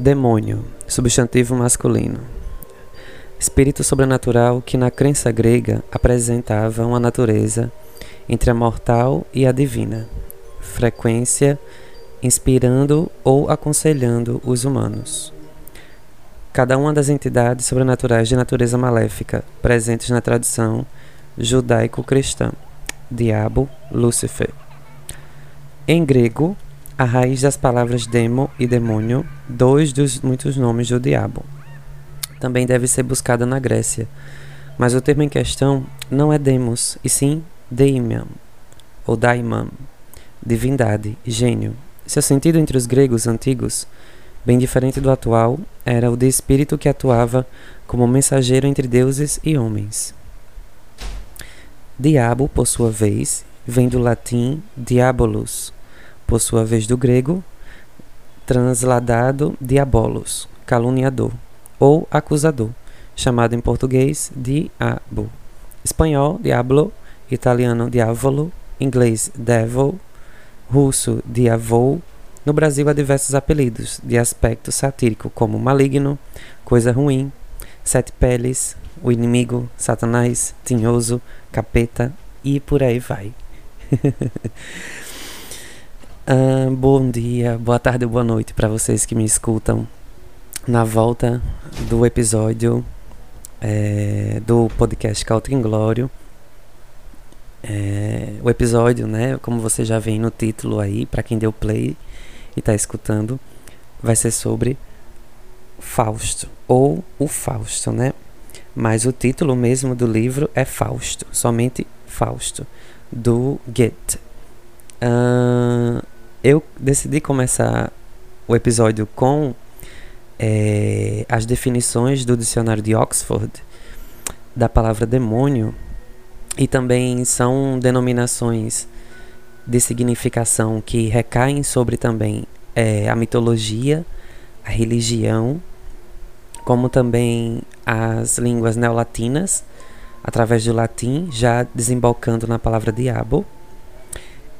Demônio, substantivo masculino. Espírito sobrenatural que na crença grega apresentava uma natureza entre a mortal e a divina. Frequência inspirando ou aconselhando os humanos. Cada uma das entidades sobrenaturais de natureza maléfica presentes na tradição judaico-cristã. Diabo, Lúcifer. Em grego, a raiz das palavras demo e demônio, dois dos muitos nomes do diabo. Também deve ser buscada na Grécia, mas o termo em questão não é demos, e sim daimon, ou daimon, divindade, gênio. Seu sentido entre os gregos antigos, bem diferente do atual, era o de espírito que atuava como mensageiro entre deuses e homens. Diabo, por sua vez, vem do latim diabolus, por sua vez do grego, transladado diabolos, caluniador, ou acusador, chamado em português diabo, espanhol diablo, italiano diavolo, inglês devil, russo diavol. No Brasil há diversos apelidos de aspecto satírico, como maligno, coisa ruim, sete peles, o inimigo, satanás, tinhoso, capeta e por aí vai. Bom dia, boa tarde, boa noite para vocês que me escutam na volta do episódio é, do podcast Cauto Inglório. É, o episódio, né, como você já vê no título aí, para quem deu play e está escutando, vai ser sobre Fausto ou o Fausto, né? Mas o título mesmo do livro é Fausto, somente Fausto, do Goethe. Uh, eu decidi começar o episódio com é, as definições do dicionário de Oxford da palavra demônio e também são denominações de significação que recaem sobre também é, a mitologia, a religião, como também as línguas neolatinas, através do latim, já desembocando na palavra diabo,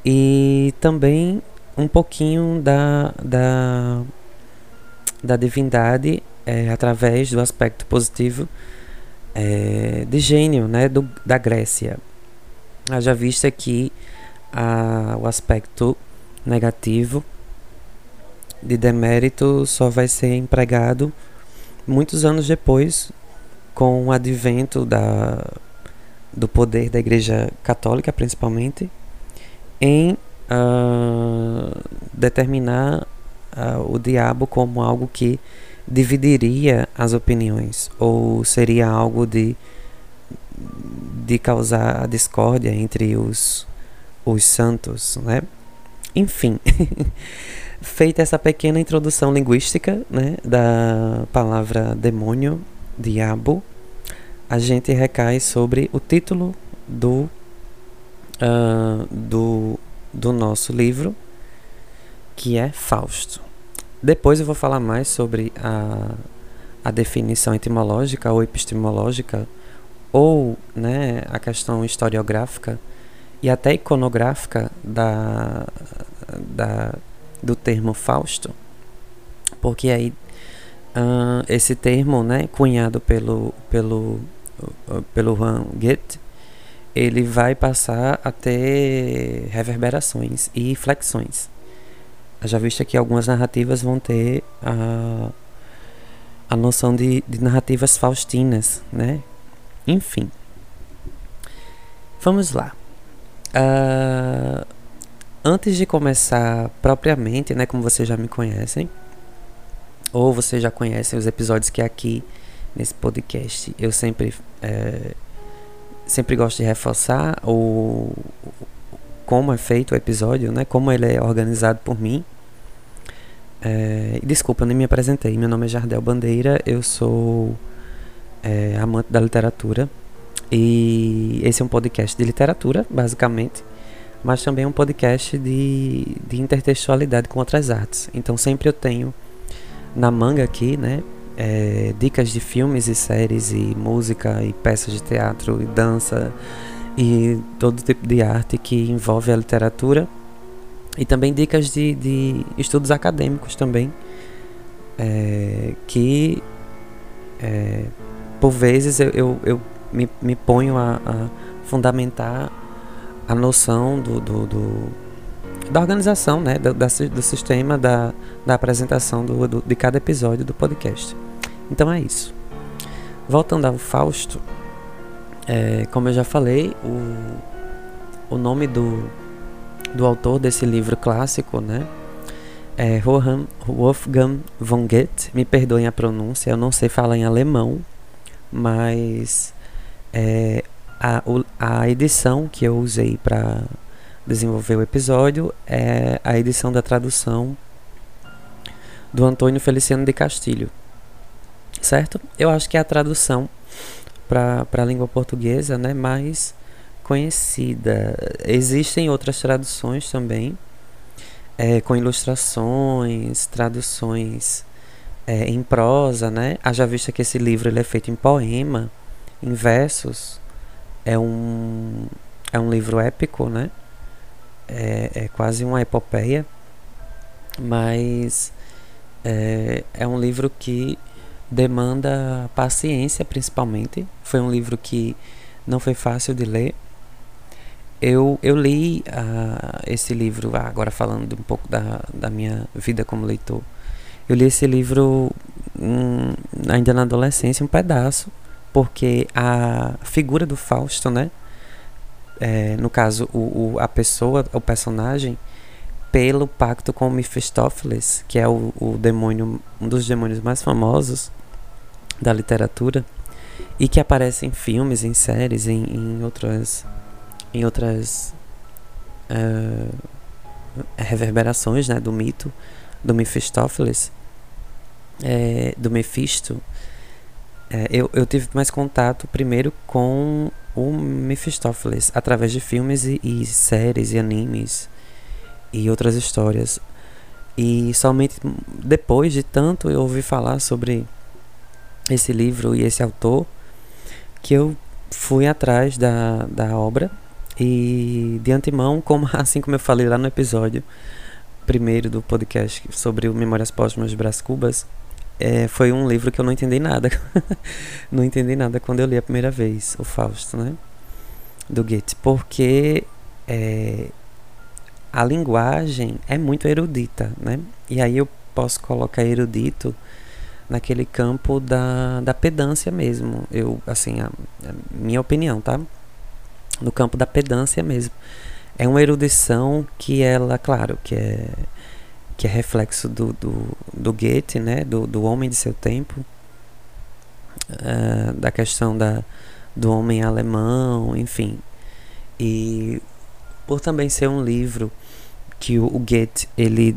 e também um pouquinho da, da, da divindade é, através do aspecto positivo é, de gênio né, do, da Grécia. Haja vista que a, o aspecto negativo de demérito só vai ser empregado muitos anos depois com o advento da, do poder da Igreja Católica, principalmente, em uh, determinar uh, o diabo como algo que dividiria as opiniões ou seria algo de de causar a discórdia entre os os santos, né? Enfim, feita essa pequena introdução linguística, né, da palavra demônio, diabo, a gente recai sobre o título do uh, do do nosso livro, que é Fausto. Depois eu vou falar mais sobre a, a definição etimológica ou epistemológica, ou né, a questão historiográfica e até iconográfica da, da, do termo Fausto, porque aí uh, esse termo, né, cunhado pelo, pelo, pelo Juan Goethe, ele vai passar a ter reverberações e flexões. Já visto que algumas narrativas vão ter a, a noção de, de narrativas faustinas, né? Enfim. Vamos lá. Uh, antes de começar propriamente, né, como vocês já me conhecem, ou vocês já conhecem os episódios que aqui nesse podcast eu sempre é, sempre gosto de reforçar o como é feito o episódio, né? Como ele é organizado por mim. É, desculpa, eu nem me apresentei. Meu nome é Jardel Bandeira, eu sou é, amante da literatura e esse é um podcast de literatura, basicamente, mas também é um podcast de, de intertextualidade com outras artes. Então sempre eu tenho na manga aqui, né? É, dicas de filmes e séries e música e peças de teatro e dança e todo tipo de arte que envolve a literatura e também dicas de, de estudos acadêmicos também é, que é, por vezes eu, eu, eu me, me, ponho a, a, fundamentar a noção do, do, do da organização, né, do, do sistema da, da apresentação do, do, de cada episódio do podcast. Então é isso. Voltando ao Fausto, é, como eu já falei, o, o nome do, do autor desse livro clássico, né, é Wolfgang von Goethe. Me perdoem a pronúncia, eu não sei falar em alemão, mas é, a, a edição que eu usei para desenvolver o episódio é a edição da tradução do Antônio Feliciano de Castilho. Certo? Eu acho que é a tradução para a língua portuguesa né, mais conhecida. Existem outras traduções também, é, com ilustrações, traduções é, em prosa, né? Haja vista que esse livro ele é feito em poema, em versos. É um, é um livro épico, né? É, é quase uma epopeia, mas é, é um livro que demanda paciência, principalmente. Foi um livro que não foi fácil de ler, eu, eu li uh, esse livro, agora falando um pouco da, da minha vida como leitor. Eu li esse livro um, ainda na adolescência, um pedaço, porque a figura do Fausto, né? É, no caso, o, o, a pessoa, o personagem, pelo pacto com Mephistófeles, que é o, o demônio, um dos demônios mais famosos da literatura, e que aparece em filmes, em séries, em, em outras em outras uh, reverberações né, do mito do Mephistófeles, é, do Mephisto, é, eu, eu tive mais contato primeiro com o Mephistófeles através de filmes e, e séries e animes e outras histórias. E somente depois de tanto eu ouvi falar sobre esse livro e esse autor que eu fui atrás da, da obra e de antemão, como assim como eu falei lá no episódio primeiro do podcast sobre o Memórias Póstumas de Brás Cubas, é, foi um livro que eu não entendi nada. não entendi nada quando eu li a primeira vez, o Fausto, né? Do Goethe. Porque é, a linguagem é muito erudita, né? E aí eu posso colocar erudito naquele campo da, da pedância mesmo. Eu, assim, a, a minha opinião, tá? no campo da pedância mesmo. É uma erudição que ela, claro, que é que é reflexo do, do, do Goethe, né, do, do homem de seu tempo, uh, da questão da, do homem alemão, enfim. E por também ser um livro que o, o Goethe ele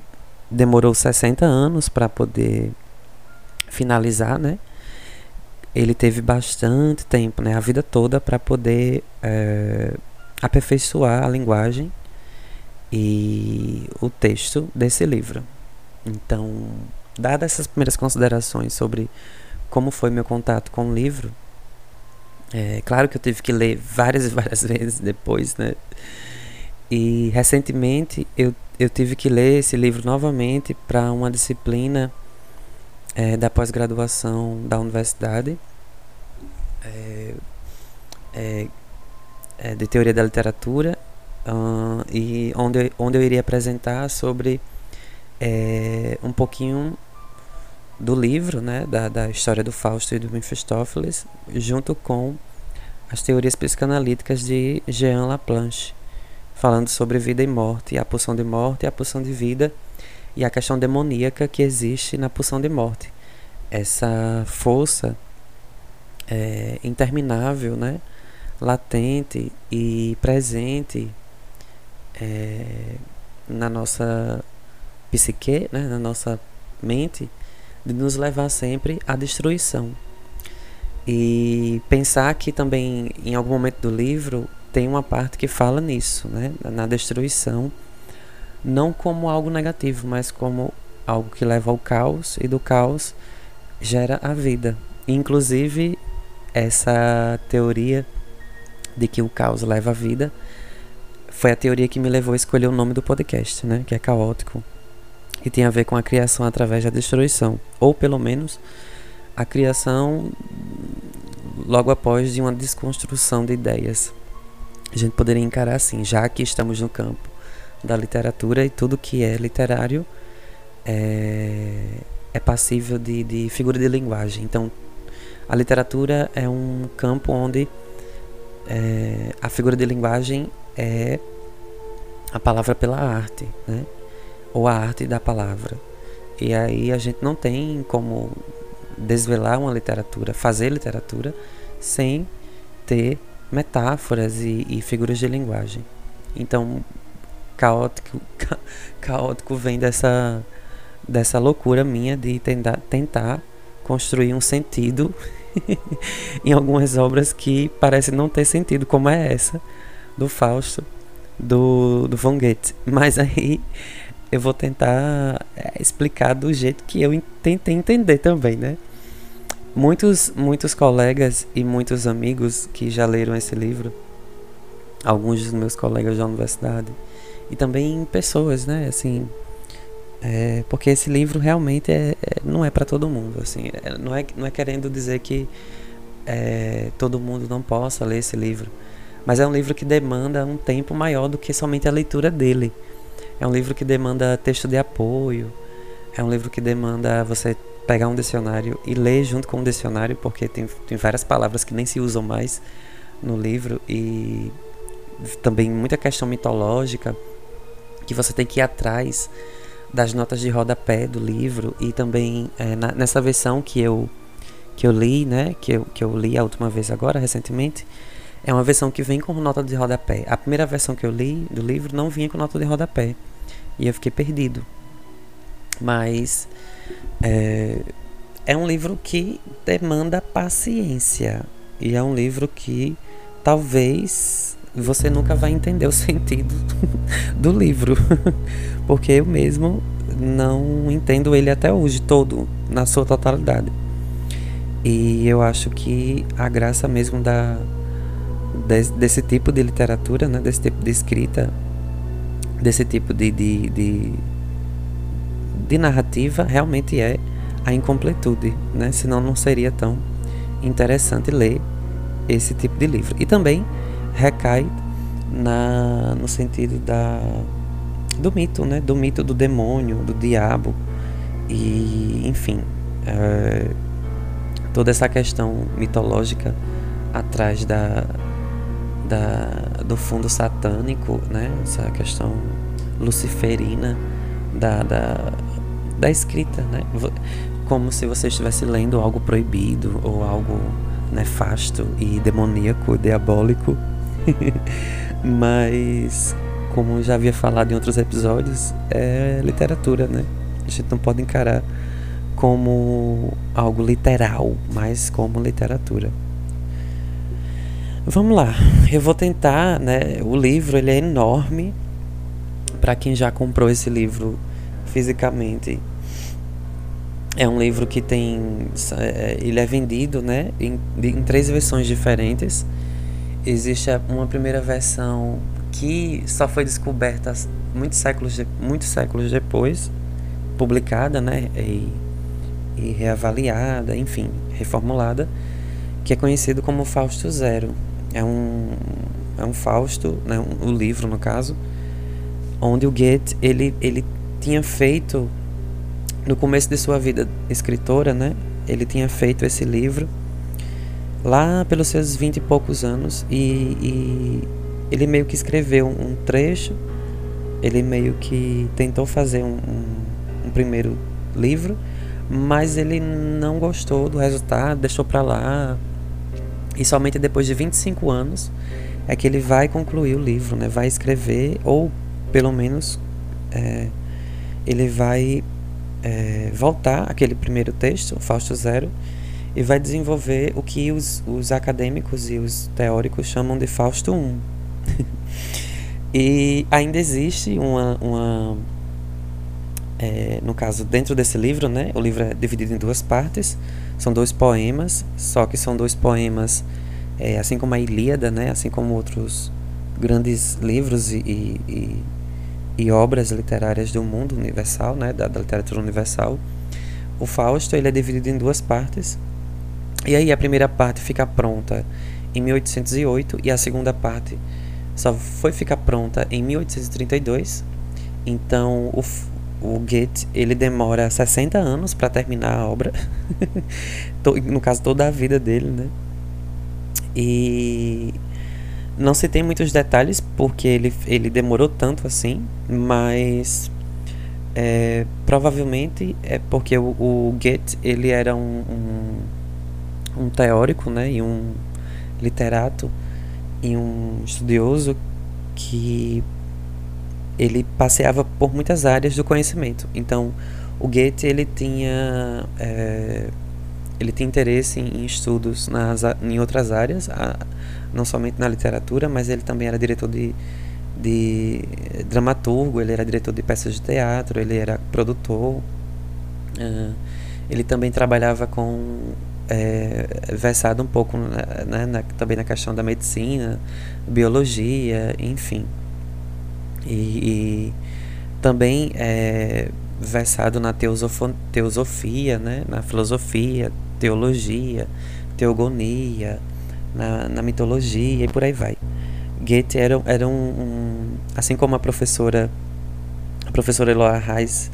demorou 60 anos para poder finalizar, né? ele teve bastante tempo, né, a vida toda, para poder é, aperfeiçoar a linguagem e o texto desse livro. Então, dadas essas primeiras considerações sobre como foi meu contato com o livro, é claro que eu tive que ler várias e várias vezes depois, né? E recentemente eu, eu tive que ler esse livro novamente para uma disciplina é, da pós-graduação da universidade. É, é, é, de teoria da literatura uh, e onde, onde eu iria apresentar sobre é, um pouquinho do livro, né, da, da história do Fausto e do Mephistófeles, junto com as teorias psicanalíticas de Jean Laplanche, falando sobre vida e morte, a pulsão de morte e a pulsão de vida e a questão demoníaca que existe na pulsão de morte. Essa força é, interminável, né? latente e presente é, na nossa psique, né? na nossa mente, de nos levar sempre à destruição. E pensar que também, em algum momento do livro, tem uma parte que fala nisso, né? na destruição, não como algo negativo, mas como algo que leva ao caos, e do caos gera a vida. Inclusive, essa teoria de que o caos leva à vida foi a teoria que me levou a escolher o nome do podcast, né? Que é caótico. e tem a ver com a criação através da destruição, ou pelo menos a criação logo após de uma desconstrução de ideias. A gente poderia encarar assim, já que estamos no campo da literatura e tudo que é literário é, é passível de, de figura de linguagem. Então, a literatura é um campo onde é, a figura de linguagem é a palavra pela arte, né? ou a arte da palavra. E aí a gente não tem como desvelar uma literatura, fazer literatura, sem ter metáforas e, e figuras de linguagem. Então, caótico, ca, caótico vem dessa, dessa loucura minha de tentar, tentar construir um sentido em algumas obras que parecem não ter sentido, como é essa do Fausto, do, do Von Goethe. Mas aí eu vou tentar é, explicar do jeito que eu tentei entender também, né? Muitos, muitos colegas e muitos amigos que já leram esse livro, alguns dos meus colegas da universidade, e também pessoas, né? Assim, é, porque esse livro realmente é, é não é para todo mundo, assim, é, não, é, não é querendo dizer que é, todo mundo não possa ler esse livro, mas é um livro que demanda um tempo maior do que somente a leitura dele. É um livro que demanda texto de apoio. É um livro que demanda você pegar um dicionário e ler junto com o dicionário, porque tem, tem várias palavras que nem se usam mais no livro e também muita questão mitológica que você tem que ir atrás das notas de rodapé do livro e também é, na, nessa versão que eu que eu li, né, que eu, que eu li a última vez agora recentemente, é uma versão que vem com nota de rodapé. A primeira versão que eu li do livro não vinha com nota de rodapé. E eu fiquei perdido. Mas é, é um livro que demanda paciência. E é um livro que talvez você nunca vai entender o sentido do livro. Porque eu mesmo não entendo ele até hoje todo, na sua totalidade. E eu acho que a graça mesmo da, desse, desse tipo de literatura, né, desse tipo de escrita, desse tipo de, de, de, de narrativa realmente é a incompletude, né? Senão não seria tão interessante ler esse tipo de livro. E também recai na, no sentido da, do mito, né? Do mito do demônio, do diabo e, enfim, é, toda essa questão mitológica atrás da, da, do fundo satânico, né? Essa questão luciferina da, da, da escrita, né? Como se você estivesse lendo algo proibido ou algo nefasto e demoníaco, diabólico. Mas, como já havia falado em outros episódios, é literatura, né? A gente não pode encarar como algo literal, mas como literatura. Vamos lá, eu vou tentar, né? O livro ele é enorme para quem já comprou esse livro fisicamente. É um livro que tem, é, ele é vendido, né? Em, em três versões diferentes. Existe uma primeira versão que só foi descoberta muitos séculos, de, muitos séculos depois, publicada, né? E, e reavaliada, enfim, reformulada, que é conhecido como Fausto Zero é um, é um Fausto, né, um, um livro no caso, onde o Goethe ele, ele tinha feito no começo de sua vida escritora, né? Ele tinha feito esse livro lá pelos seus vinte e poucos anos e, e ele meio que escreveu um trecho, ele meio que tentou fazer um, um, um primeiro livro, mas ele não gostou do resultado, deixou para lá, e somente depois de 25 anos é que ele vai concluir o livro, né? vai escrever, ou pelo menos é, ele vai é, voltar aquele primeiro texto, Fausto Zero, e vai desenvolver o que os, os acadêmicos e os teóricos chamam de Fausto I. e ainda existe uma, uma é, no caso, dentro desse livro, né, o livro é dividido em duas partes. São dois poemas, só que são dois poemas, é, assim como a Ilíada, né? Assim como outros grandes livros e, e, e obras literárias do mundo universal, né, da, da literatura universal. O Fausto ele é dividido em duas partes. E aí a primeira parte fica pronta em 1808 e a segunda parte só foi ficar pronta em 1832. Então o, o Goethe ele demora 60 anos para terminar a obra, no caso toda a vida dele, né? E não se tem muitos detalhes porque ele, ele demorou tanto assim, mas é, provavelmente é porque o, o Goethe ele era um, um, um teórico, né, e um literato e um estudioso que ele passeava por muitas áreas do conhecimento. Então, o Goethe ele tinha é, ele tinha interesse em, estudos nas, em outras áreas, a, não somente na literatura, mas ele também era diretor de, de dramaturgo, ele era diretor de peças de teatro, ele era produtor. Uh, ele também trabalhava com é, versado um pouco né, na, também na questão da medicina, biologia, enfim. E, e também é, versado na teosofia, né, na filosofia, teologia, teogonia, na, na mitologia e por aí vai. Goethe era, era um, um, assim como a professora a professora Eloa Reis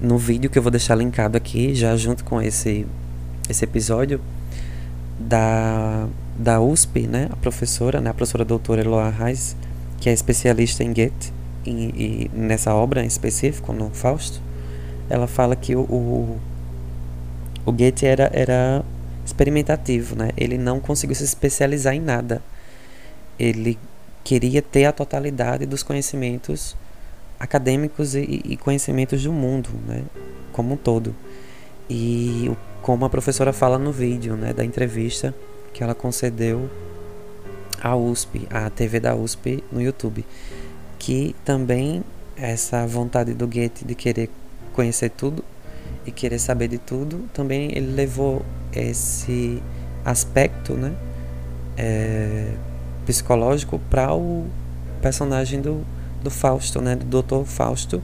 no vídeo que eu vou deixar linkado aqui já junto com esse esse episódio da da USP, né, a professora, né, a professora doutora Eloa Reis, que é especialista em Goethe e, e nessa obra em específico no Fausto, ela fala que o, o, o Goethe era, era experimentativo, né? Ele não conseguiu se especializar em nada. Ele queria ter a totalidade dos conhecimentos acadêmicos e, e conhecimentos do mundo, né? Como um todo. E o, como a professora fala no vídeo, né, da entrevista que ela concedeu à USP, à TV da USP no YouTube, que também essa vontade do Goethe de querer conhecer tudo e querer saber de tudo, também ele levou esse aspecto, né, é, psicológico para o personagem do, do Fausto, né, do Dr. Fausto,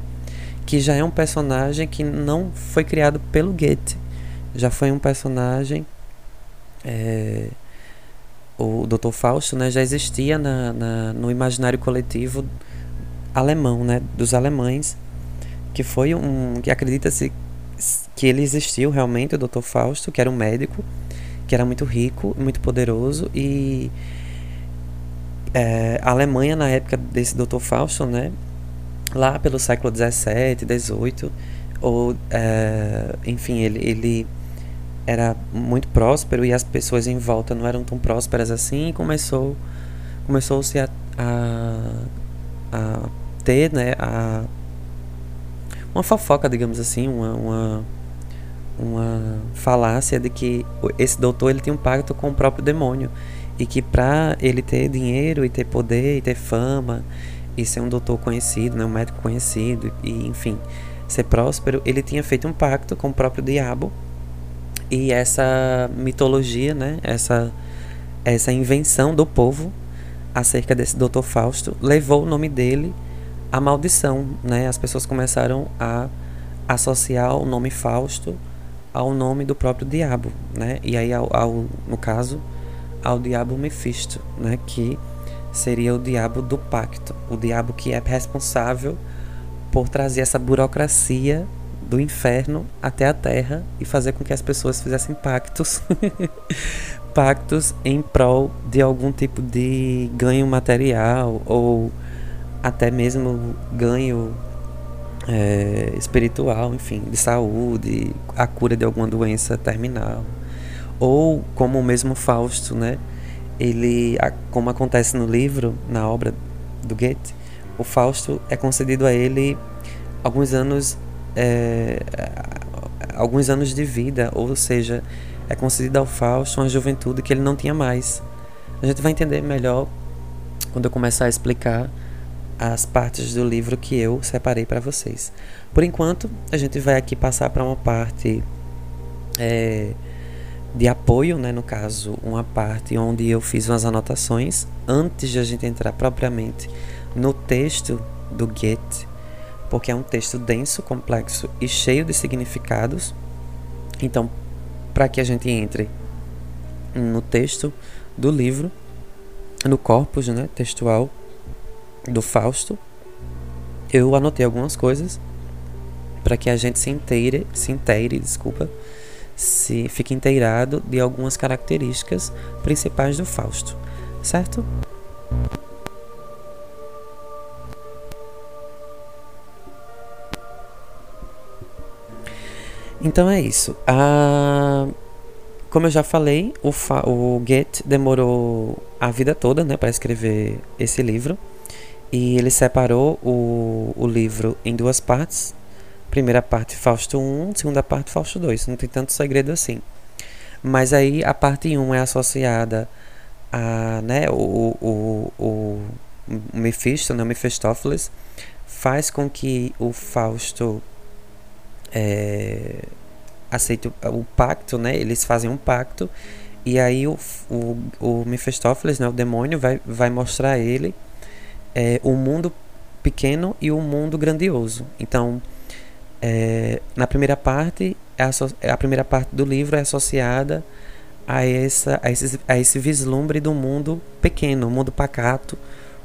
que já é um personagem que não foi criado pelo Goethe, já foi um personagem é, o Dr. Fausto, né, já existia na, na, no imaginário coletivo alemão, né, dos alemães, que foi um que acredita-se que ele existiu realmente, o Dr. Fausto, que era um médico, que era muito rico, muito poderoso e é, a Alemanha na época desse Dr. Fausto, né, lá pelo século 17, 18, ou é, enfim, ele, ele era muito próspero e as pessoas em volta não eram tão prósperas assim e começou começou-se a, a, a ter, né, a uma fofoca, digamos assim, uma, uma, uma falácia de que esse doutor ele tem um pacto com o próprio demônio e que para ele ter dinheiro e ter poder e ter fama e ser um doutor conhecido, né, um médico conhecido e enfim ser próspero, ele tinha feito um pacto com o próprio diabo e essa mitologia, né, essa essa invenção do povo acerca desse doutor Fausto levou o nome dele a maldição, né? As pessoas começaram a associar o nome Fausto ao nome do próprio diabo, né? E aí ao, ao no caso ao diabo Mefisto, né? Que seria o diabo do pacto, o diabo que é responsável por trazer essa burocracia do inferno até a terra e fazer com que as pessoas fizessem pactos pactos em prol de algum tipo de ganho material ou até mesmo ganho é, espiritual, enfim, de saúde, a cura de alguma doença terminal. Ou como o mesmo Fausto, né? Ele, como acontece no livro, na obra do Goethe, o Fausto é concedido a ele alguns anos é, alguns anos de vida, ou seja, é concedido ao Fausto uma juventude que ele não tinha mais. A gente vai entender melhor quando eu começar a explicar as partes do livro que eu separei para vocês. Por enquanto, a gente vai aqui passar para uma parte é, de apoio, né, no caso, uma parte onde eu fiz umas anotações antes de a gente entrar propriamente no texto do Goethe, porque é um texto denso, complexo e cheio de significados. Então, para que a gente entre no texto do livro, no corpus né, textual do Fausto, eu anotei algumas coisas para que a gente se inteire, se inteire, desculpa, se fique inteirado de algumas características principais do Fausto, certo? Então é isso. Ah, como eu já falei, o, o Goethe demorou a vida toda né, para escrever esse livro. E ele separou o, o livro em duas partes. Primeira parte, Fausto 1, segunda parte, Fausto 2. Não tem tanto segredo assim. Mas aí a parte 1 é associada a né, o, o, o, Mephisto, né, faz com que o Fausto é, aceite o, pacto, né? Eles fazem um pacto e aí o, o, o Mephistófeles, né, o demônio, vai, vai mostrar a ele é, o mundo pequeno e o mundo grandioso. Então, é, na primeira parte, a, a primeira parte do livro é associada a, essa, a, esse, a esse vislumbre do mundo pequeno, o mundo pacato,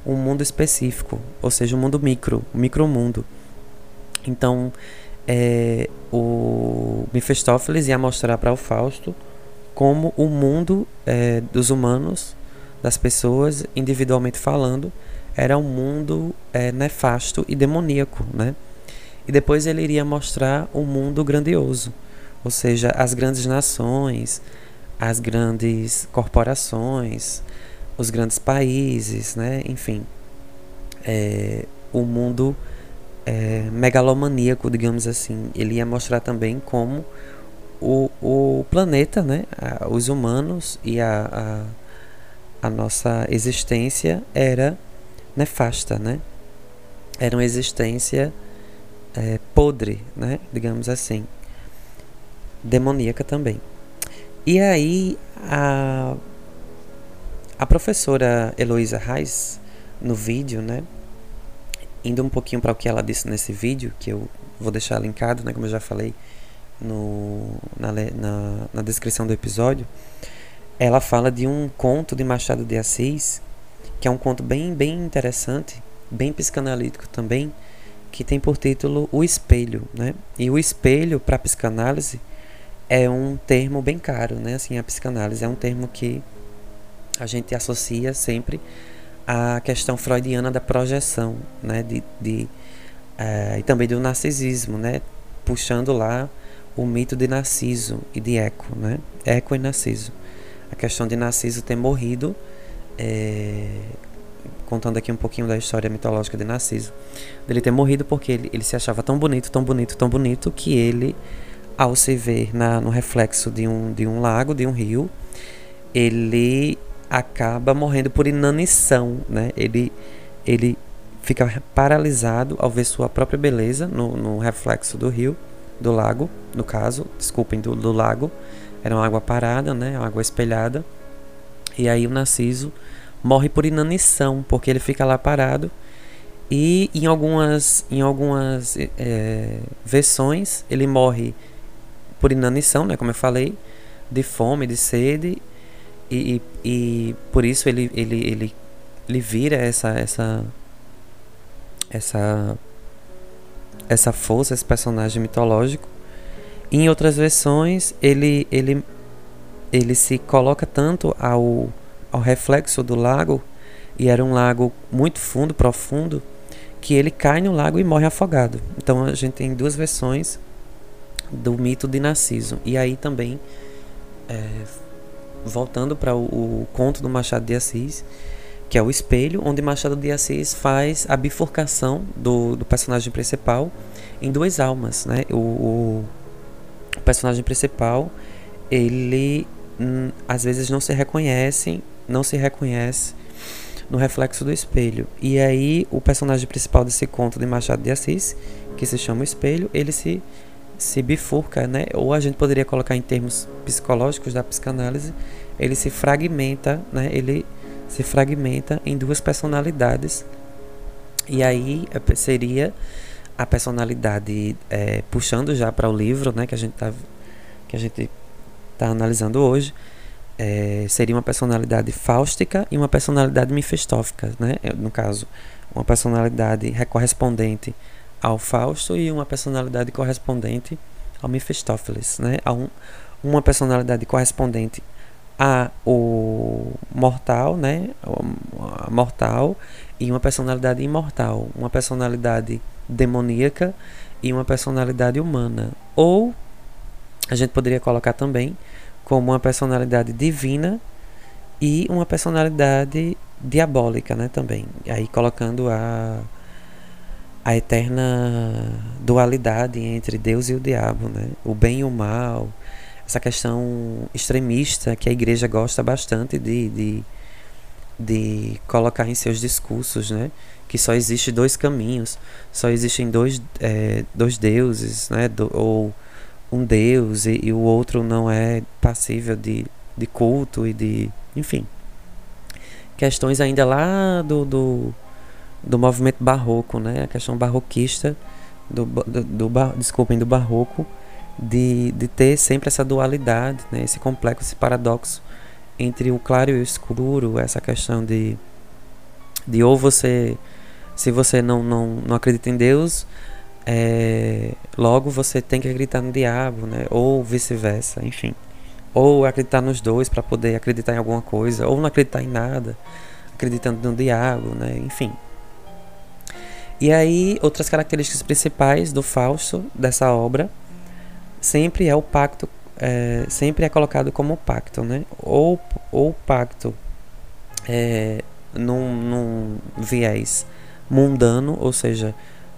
um mundo específico, ou seja, o um mundo micro, o um micromundo. Então, é, o Mephistófeles ia mostrar para o Fausto como o mundo é, dos humanos, das pessoas, individualmente falando, era um mundo é, nefasto e demoníaco, né? E depois ele iria mostrar o um mundo grandioso, ou seja, as grandes nações, as grandes corporações, os grandes países, né? Enfim, é, o mundo é, megalomaníaco, digamos assim. Ele ia mostrar também como o, o planeta, né? os humanos e a, a, a nossa existência era nefasta, né? Era uma existência é, podre, né? Digamos assim. Demoníaca também. E aí a, a professora Heloísa Reis, no vídeo, né? Indo um pouquinho para o que ela disse nesse vídeo, que eu vou deixar linkado, né? Como eu já falei no, na, na, na descrição do episódio. Ela fala de um conto de Machado de Assis que é um conto bem, bem interessante, bem psicanalítico também, que tem por título O Espelho, né? E o espelho para psicanálise é um termo bem caro, né? Assim, a psicanálise é um termo que a gente associa sempre à questão freudiana da projeção, né? De, de uh, e também do narcisismo, né? Puxando lá o mito de Narciso e de Eco, né? Eco e Narciso. A questão de Narciso ter morrido é, contando aqui um pouquinho da história mitológica de Narciso, dele ter morrido porque ele, ele se achava tão bonito, tão bonito, tão bonito que ele, ao se ver na, no reflexo de um, de um lago, de um rio, ele acaba morrendo por inanição, né? Ele, ele fica paralisado ao ver sua própria beleza no, no reflexo do rio, do lago, no caso, desculpem, do, do lago. Era uma água parada, né? Uma água espelhada. E aí o Narciso morre por inanição, porque ele fica lá parado. E em algumas, em algumas é, versões ele morre por inanição, né, como eu falei, de fome, de sede, e, e, e por isso ele, ele, ele, ele vira essa, essa, essa, essa força, esse personagem mitológico. E em outras versões ele, ele, ele se coloca tanto ao ao reflexo do lago, e era um lago muito fundo, profundo, que ele cai no lago e morre afogado. Então a gente tem duas versões do mito de Narciso. E aí também, é, voltando para o, o, conto do Machado de Assis, que é o espelho, onde Machado de Assis faz a bifurcação do, do personagem principal em duas almas. Né? O, o, o personagem principal, ele hum, às vezes não se reconhece não se reconhece no reflexo do espelho. E aí o personagem principal desse conto de Machado de Assis, que se chama o Espelho, ele se se bifurca, né? Ou a gente poderia colocar em termos psicológicos da psicanálise, ele se fragmenta, né? Ele se fragmenta em duas personalidades. E aí é, seria a personalidade é, puxando já para o livro, né, que a gente tá que a gente tá analisando hoje, é, seria uma personalidade fáustica e uma personalidade mefistófica, né? No caso, uma personalidade correspondente ao Fausto e uma personalidade correspondente ao Mephistófeles, né? A um, uma personalidade correspondente a o mortal, né? A mortal e uma personalidade imortal, uma personalidade demoníaca e uma personalidade humana. Ou a gente poderia colocar também como uma personalidade divina e uma personalidade diabólica, né, também. Aí colocando a a eterna dualidade entre Deus e o diabo, né? O bem e o mal, essa questão extremista que a igreja gosta bastante de, de, de colocar em seus discursos, né? Que só existe dois caminhos, só existem dois, é, dois deuses, né? Do, ou um deus e, e, o outro não é passível de, de culto e de. enfim. Questões ainda lá do, do, do movimento barroco, né? A questão barroquista, do, do, do bar, desculpem, do barroco, de, de ter sempre essa dualidade, né? esse complexo, esse paradoxo entre o claro e o escuro, essa questão de, de ou você, se você não, não, não acredita em Deus, é, logo você tem que acreditar no diabo, né? Ou vice-versa, enfim. Ou acreditar nos dois para poder acreditar em alguma coisa, ou não acreditar em nada, acreditando no diabo, né? Enfim. E aí, outras características principais do Fausto, dessa obra, sempre é o pacto, é, sempre é colocado como pacto, né? Ou, ou pacto é, num, num viés mundano, ou seja,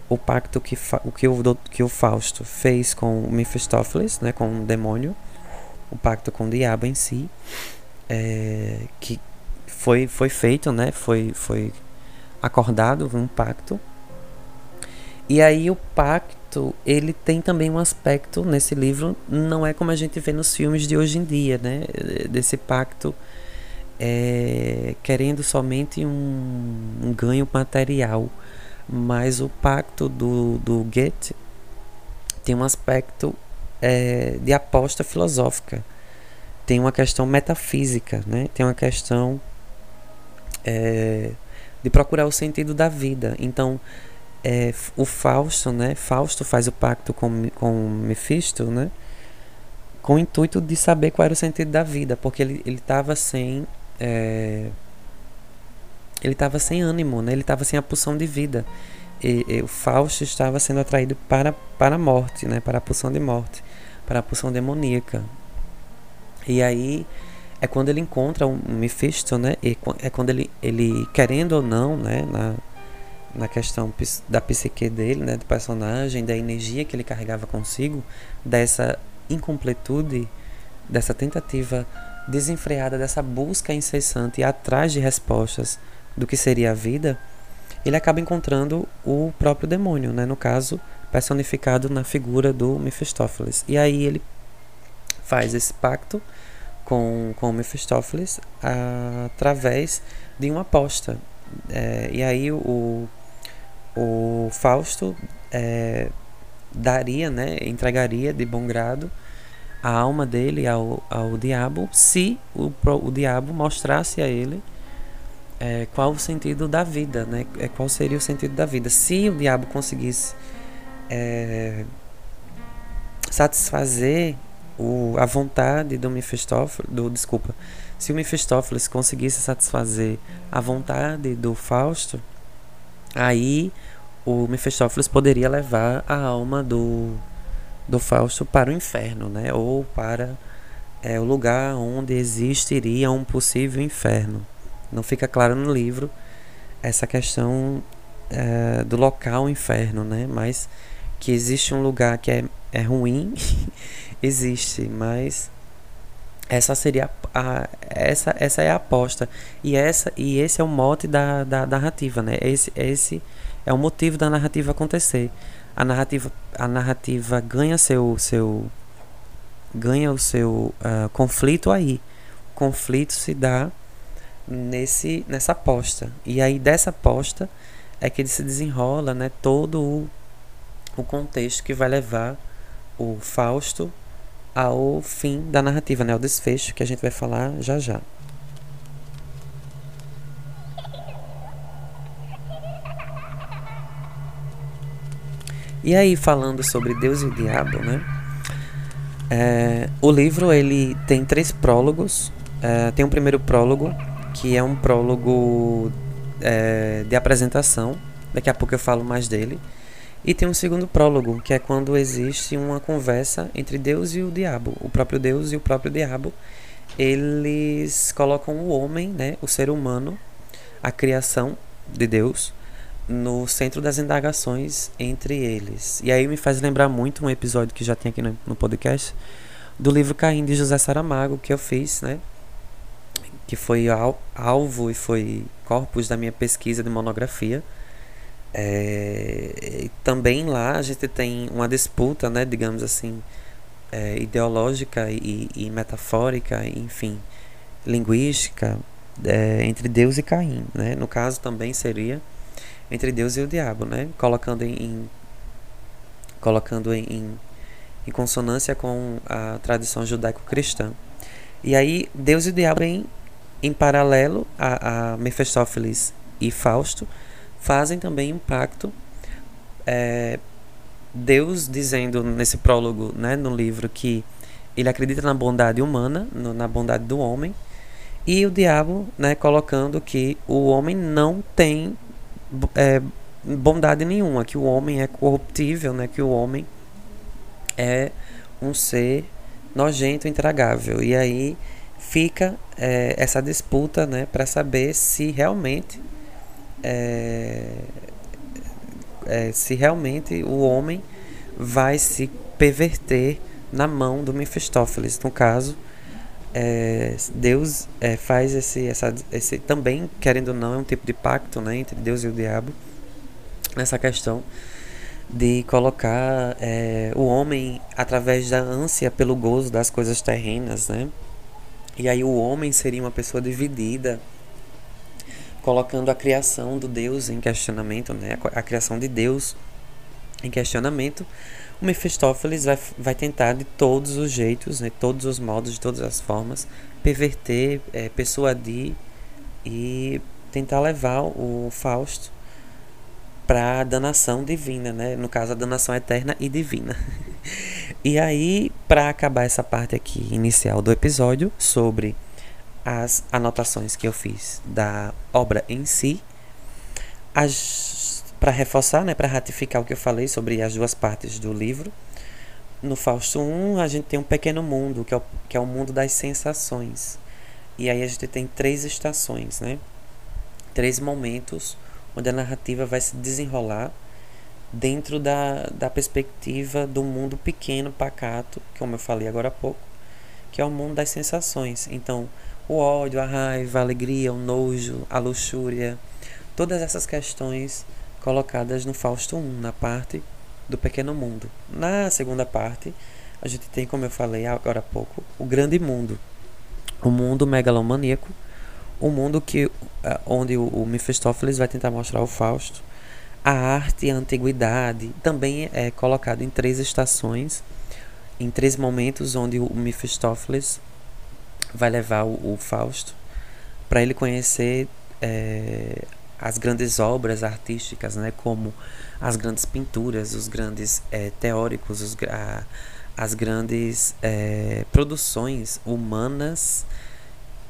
o pacto que, o que, o, que o Fausto fez com Mephistófeles, né, com o demônio, o pacto com o diabo em si, é, que foi, foi feito, né, foi, foi acordado um pacto. E aí o pacto, ele tem também um aspecto nesse livro, não é como a gente vê nos filmes de hoje em dia, né, desse pacto é, querendo somente um, um ganho material mas o pacto do, do Goethe tem um aspecto é, de aposta filosófica, tem uma questão metafísica, né? tem uma questão é, de procurar o sentido da vida. Então, é, o Fausto, né? Fausto faz o pacto com, com Mephisto, né? com o intuito de saber qual era o sentido da vida, porque ele estava sem. É, ele estava sem ânimo, né? ele estava sem a pulsão de vida. E, e, o Fausto estava sendo atraído para, para a morte, né? para a pulsão de morte, para a pulsão demoníaca. E aí é quando ele encontra um Mephisto, né? E é quando ele, ele querendo ou não, né? Na, na questão da psique dele, né? Do personagem, da energia que ele carregava consigo, dessa incompletude, dessa tentativa desenfreada, dessa busca incessante atrás de respostas do que seria a vida, ele acaba encontrando o próprio demônio, né? no caso, personificado na figura do Mephistófeles. E aí ele faz esse pacto com, com Mephistófeles através de uma aposta. É, e aí o, o Fausto é, daria, né, entregaria de bom grado a alma dele ao, ao diabo se o, o diabo mostrasse a ele é, qual o sentido da vida, né? É, qual seria o sentido da vida? Se o diabo conseguisse é, satisfazer o, a vontade do Mephistófeles, do desculpa, se o Mephistófeles conseguisse satisfazer a vontade do Fausto, aí o Mephistófeles poderia levar a alma do do Fausto para o inferno, né? Ou para é, o lugar onde existiria um possível inferno. Não fica claro no livro essa questão é, do local inferno, né? Mas que existe um lugar que é, é ruim, existe, mas essa seria a, a, essa essa é a aposta e essa e esse é o mote da, da, da narrativa, né? Esse esse é o motivo da narrativa acontecer. A narrativa a narrativa ganha seu seu ganha o seu uh, conflito aí. O conflito se dá nesse nessa aposta. E aí dessa aposta é que ele se desenrola, né, todo o, o contexto que vai levar o Fausto ao fim da narrativa, né, o desfecho que a gente vai falar já já. E aí falando sobre Deus e o Diabo, né? É, o livro ele tem três prólogos. É, tem um primeiro prólogo que é um prólogo é, de apresentação. Daqui a pouco eu falo mais dele. E tem um segundo prólogo, que é quando existe uma conversa entre Deus e o diabo. O próprio Deus e o próprio diabo, eles colocam o homem, né, o ser humano, a criação de Deus, no centro das indagações entre eles. E aí me faz lembrar muito um episódio que já tem aqui no, podcast, do livro Caim de José Saramago, que eu fiz, né? Que foi al alvo e foi corpus da minha pesquisa de monografia é, também lá a gente tem uma disputa, né, digamos assim, é, ideológica e, e, metafórica, enfim, linguística, é, entre Deus e Caim. Né? No caso também seria entre Deus e o diabo, né? colocando em, em colocando em, em, consonância com a tradição judaico-cristã. E aí Deus e o diabo em, em paralelo a, a Mefistófeles e Fausto fazem também um pacto. É, Deus dizendo nesse prólogo, né, no livro, que ele acredita na bondade humana, no, na bondade do homem, e o diabo, né, colocando que o homem não tem é, bondade nenhuma, que o homem é corruptível, né, que o homem é um ser nojento, intragável. E aí fica é, essa disputa, né, para saber se realmente é, é, se realmente o homem vai se perverter na mão do Mefistófeles. No caso, é, Deus é, faz esse, essa, esse também, querendo ou não, é um tipo de pacto né, entre Deus e o diabo nessa questão de colocar é, o homem através da ânsia pelo gozo das coisas terrenas, né? E aí o homem seria uma pessoa dividida colocando a criação do Deus em questionamento, né? a, criação de Deus em questionamento, o Mephistófeles vai, vai tentar de todos os jeitos, né? todos os modos, de todas as formas, perverter, é, persuadir e tentar levar o Fausto para a danação divina, né? no caso, a danação eterna e divina. e aí, para acabar essa parte aqui inicial do episódio sobre as anotações que eu fiz da obra em si, para reforçar, né, para ratificar o que eu falei sobre as duas partes do livro. No Fausto 1, a gente tem um pequeno mundo, que é o, que é o mundo das sensações. E aí a gente tem três estações, né? Três momentos onde a narrativa vai se desenrolar dentro da, da perspectiva do mundo pequeno, pacato, como eu falei agora há pouco, que é o mundo das sensações. Então, o ódio, a raiva, a alegria, o nojo, a luxúria, todas essas questões colocadas no Fausto 1, na parte do pequeno mundo. Na segunda parte, a gente tem, como eu falei agora há pouco, o grande mundo, o mundo megalomaníaco, o mundo que eh, onde o, o Mephistófeles vai tentar mostrar ao Fausto a arte e a antiguidade, também é colocado em três estações, em três momentos onde o Mephistófeles vai levar o, o Fausto para ele conhecer é, as grandes obras artísticas, né, como as grandes pinturas, os grandes é, teóricos, os, a, as grandes é, produções humanas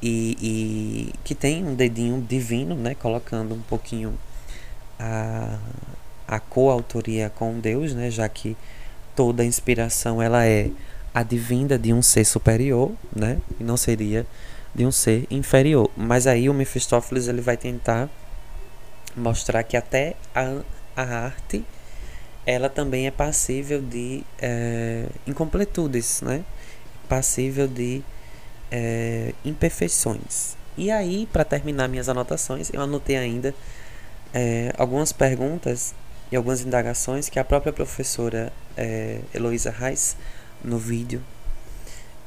e, e, que tem um dedinho divino, né, colocando um pouquinho a, a coautoria com Deus, né, já que toda inspiração ela é advinda de um ser superior, né? E não seria de um ser inferior. Mas aí o Mephistófeles ele vai tentar mostrar que até a, a arte ela também é passível de é, incompletudes, né? Passível de é, imperfeições. E aí, para terminar minhas anotações, eu anotei ainda é, algumas perguntas e algumas indagações que a própria professora é, Heloísa Reis no vídeo,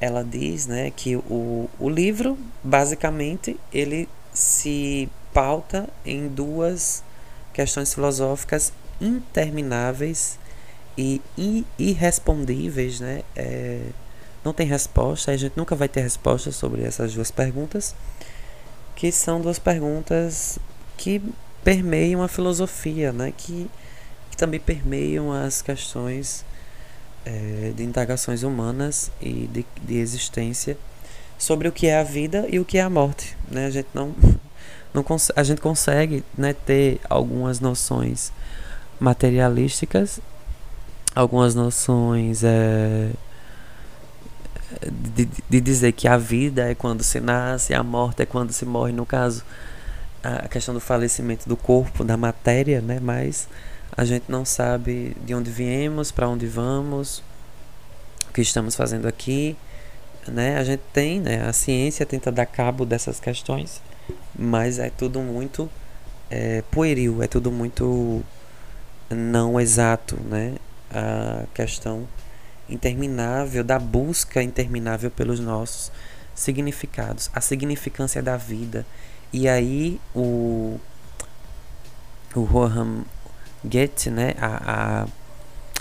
ela diz né, que o, o livro, basicamente, ele se pauta em duas questões filosóficas intermináveis e irrespondíveis, né? É, não tem resposta, a gente nunca vai ter resposta sobre essas duas perguntas, que são duas perguntas que permeiam a filosofia, né? Que, que também permeiam as questões é, de indagações humanas e de, de existência sobre o que é a vida e o que é a morte, né? A gente não, não a gente consegue né, ter algumas noções materialísticas, algumas noções é, de, de dizer que a vida é quando se nasce, a morte é quando se morre, no caso, a questão do falecimento do corpo, da matéria, né? Mas a gente não sabe de onde viemos, para onde vamos, o que estamos fazendo aqui, né? A gente tem, né? A ciência tenta dar cabo dessas questões, mas é tudo muito é, pueril, é tudo muito não exato, né? A questão interminável, da busca interminável pelos nossos significados, a significância da vida. E aí o o Rohan Goethe, né, a, a,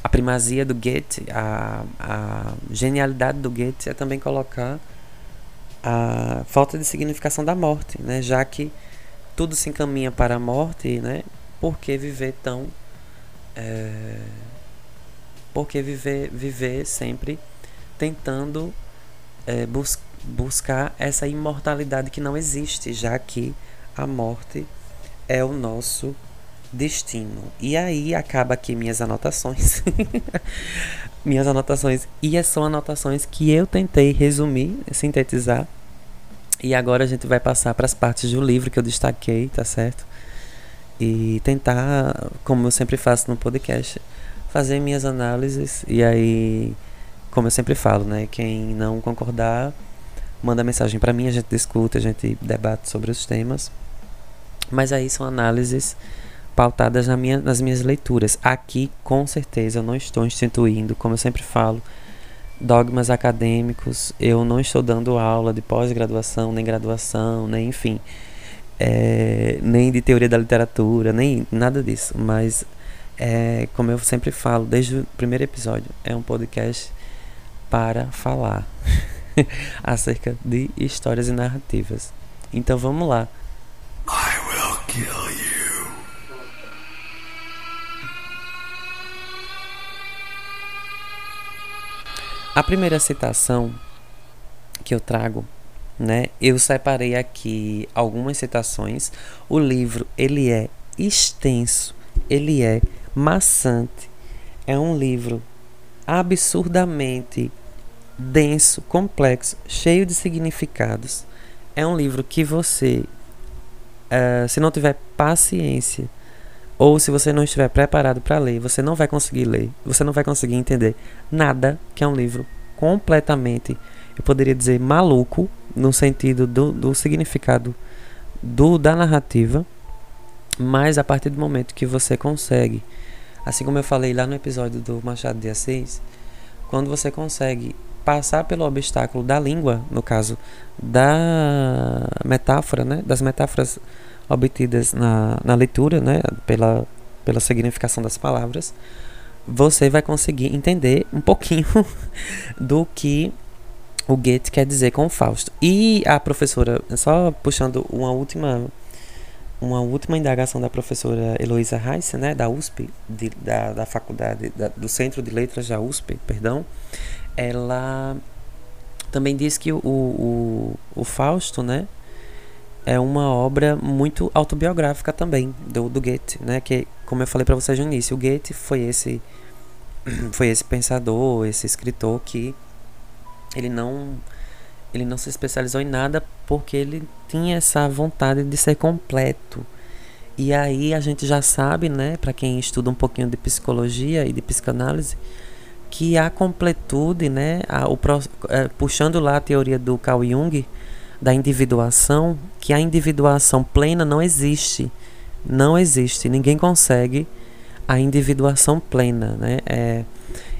a primazia do Goethe, a, a genialidade do Goethe é também colocar a falta de significação da morte, né, já que tudo se encaminha para a morte, né, por que viver tão é, porque viver, viver sempre tentando é, bus buscar essa imortalidade que não existe, já que a morte é o nosso destino. E aí acaba aqui minhas anotações. minhas anotações. E são anotações que eu tentei resumir, sintetizar. E agora a gente vai passar para as partes do livro que eu destaquei, tá certo? E tentar, como eu sempre faço no podcast, fazer minhas análises e aí, como eu sempre falo, né, quem não concordar, manda mensagem para mim, a gente discute, a gente debate sobre os temas. Mas aí são análises pautadas na minha, nas minhas leituras. Aqui, com certeza, eu não estou instituindo, como eu sempre falo, dogmas acadêmicos. Eu não estou dando aula de pós-graduação, nem graduação, nem enfim, é, nem de teoria da literatura, nem nada disso. Mas é, como eu sempre falo, desde o primeiro episódio, é um podcast para falar acerca de histórias e narrativas. Então vamos lá. I will kill you. A primeira citação que eu trago, né? Eu separei aqui algumas citações. O livro ele é extenso, ele é maçante. É um livro absurdamente denso, complexo, cheio de significados. É um livro que você, uh, se não tiver paciência, ou se você não estiver preparado para ler, você não vai conseguir ler, você não vai conseguir entender nada, que é um livro completamente, eu poderia dizer, maluco, no sentido do, do significado do, da narrativa, mas a partir do momento que você consegue Assim como eu falei lá no episódio do Machado de Assis, quando você consegue passar pelo obstáculo da língua, no caso da metáfora, né, das metáforas obtidas na, na leitura, né, pela, pela significação das palavras, você vai conseguir entender um pouquinho do que o Goethe quer dizer com o Fausto. E a professora, só puxando uma última uma última indagação da professora Heloísa Reis, né, da USP, de, da, da faculdade, da, do Centro de Letras da USP, perdão, ela também diz que o, o, o Fausto, né, é uma obra muito autobiográfica também do, do Goethe, né, que como eu falei para vocês no início, o Goethe foi esse foi esse pensador, esse escritor que ele não ele não se especializou em nada porque ele tinha essa vontade de ser completo. E aí a gente já sabe, né, para quem estuda um pouquinho de psicologia e de psicanálise, que a completude, né, a, o, é, puxando lá a teoria do Carl Jung, da individuação, que a individuação plena não existe. Não existe. Ninguém consegue a individuação plena, né? É,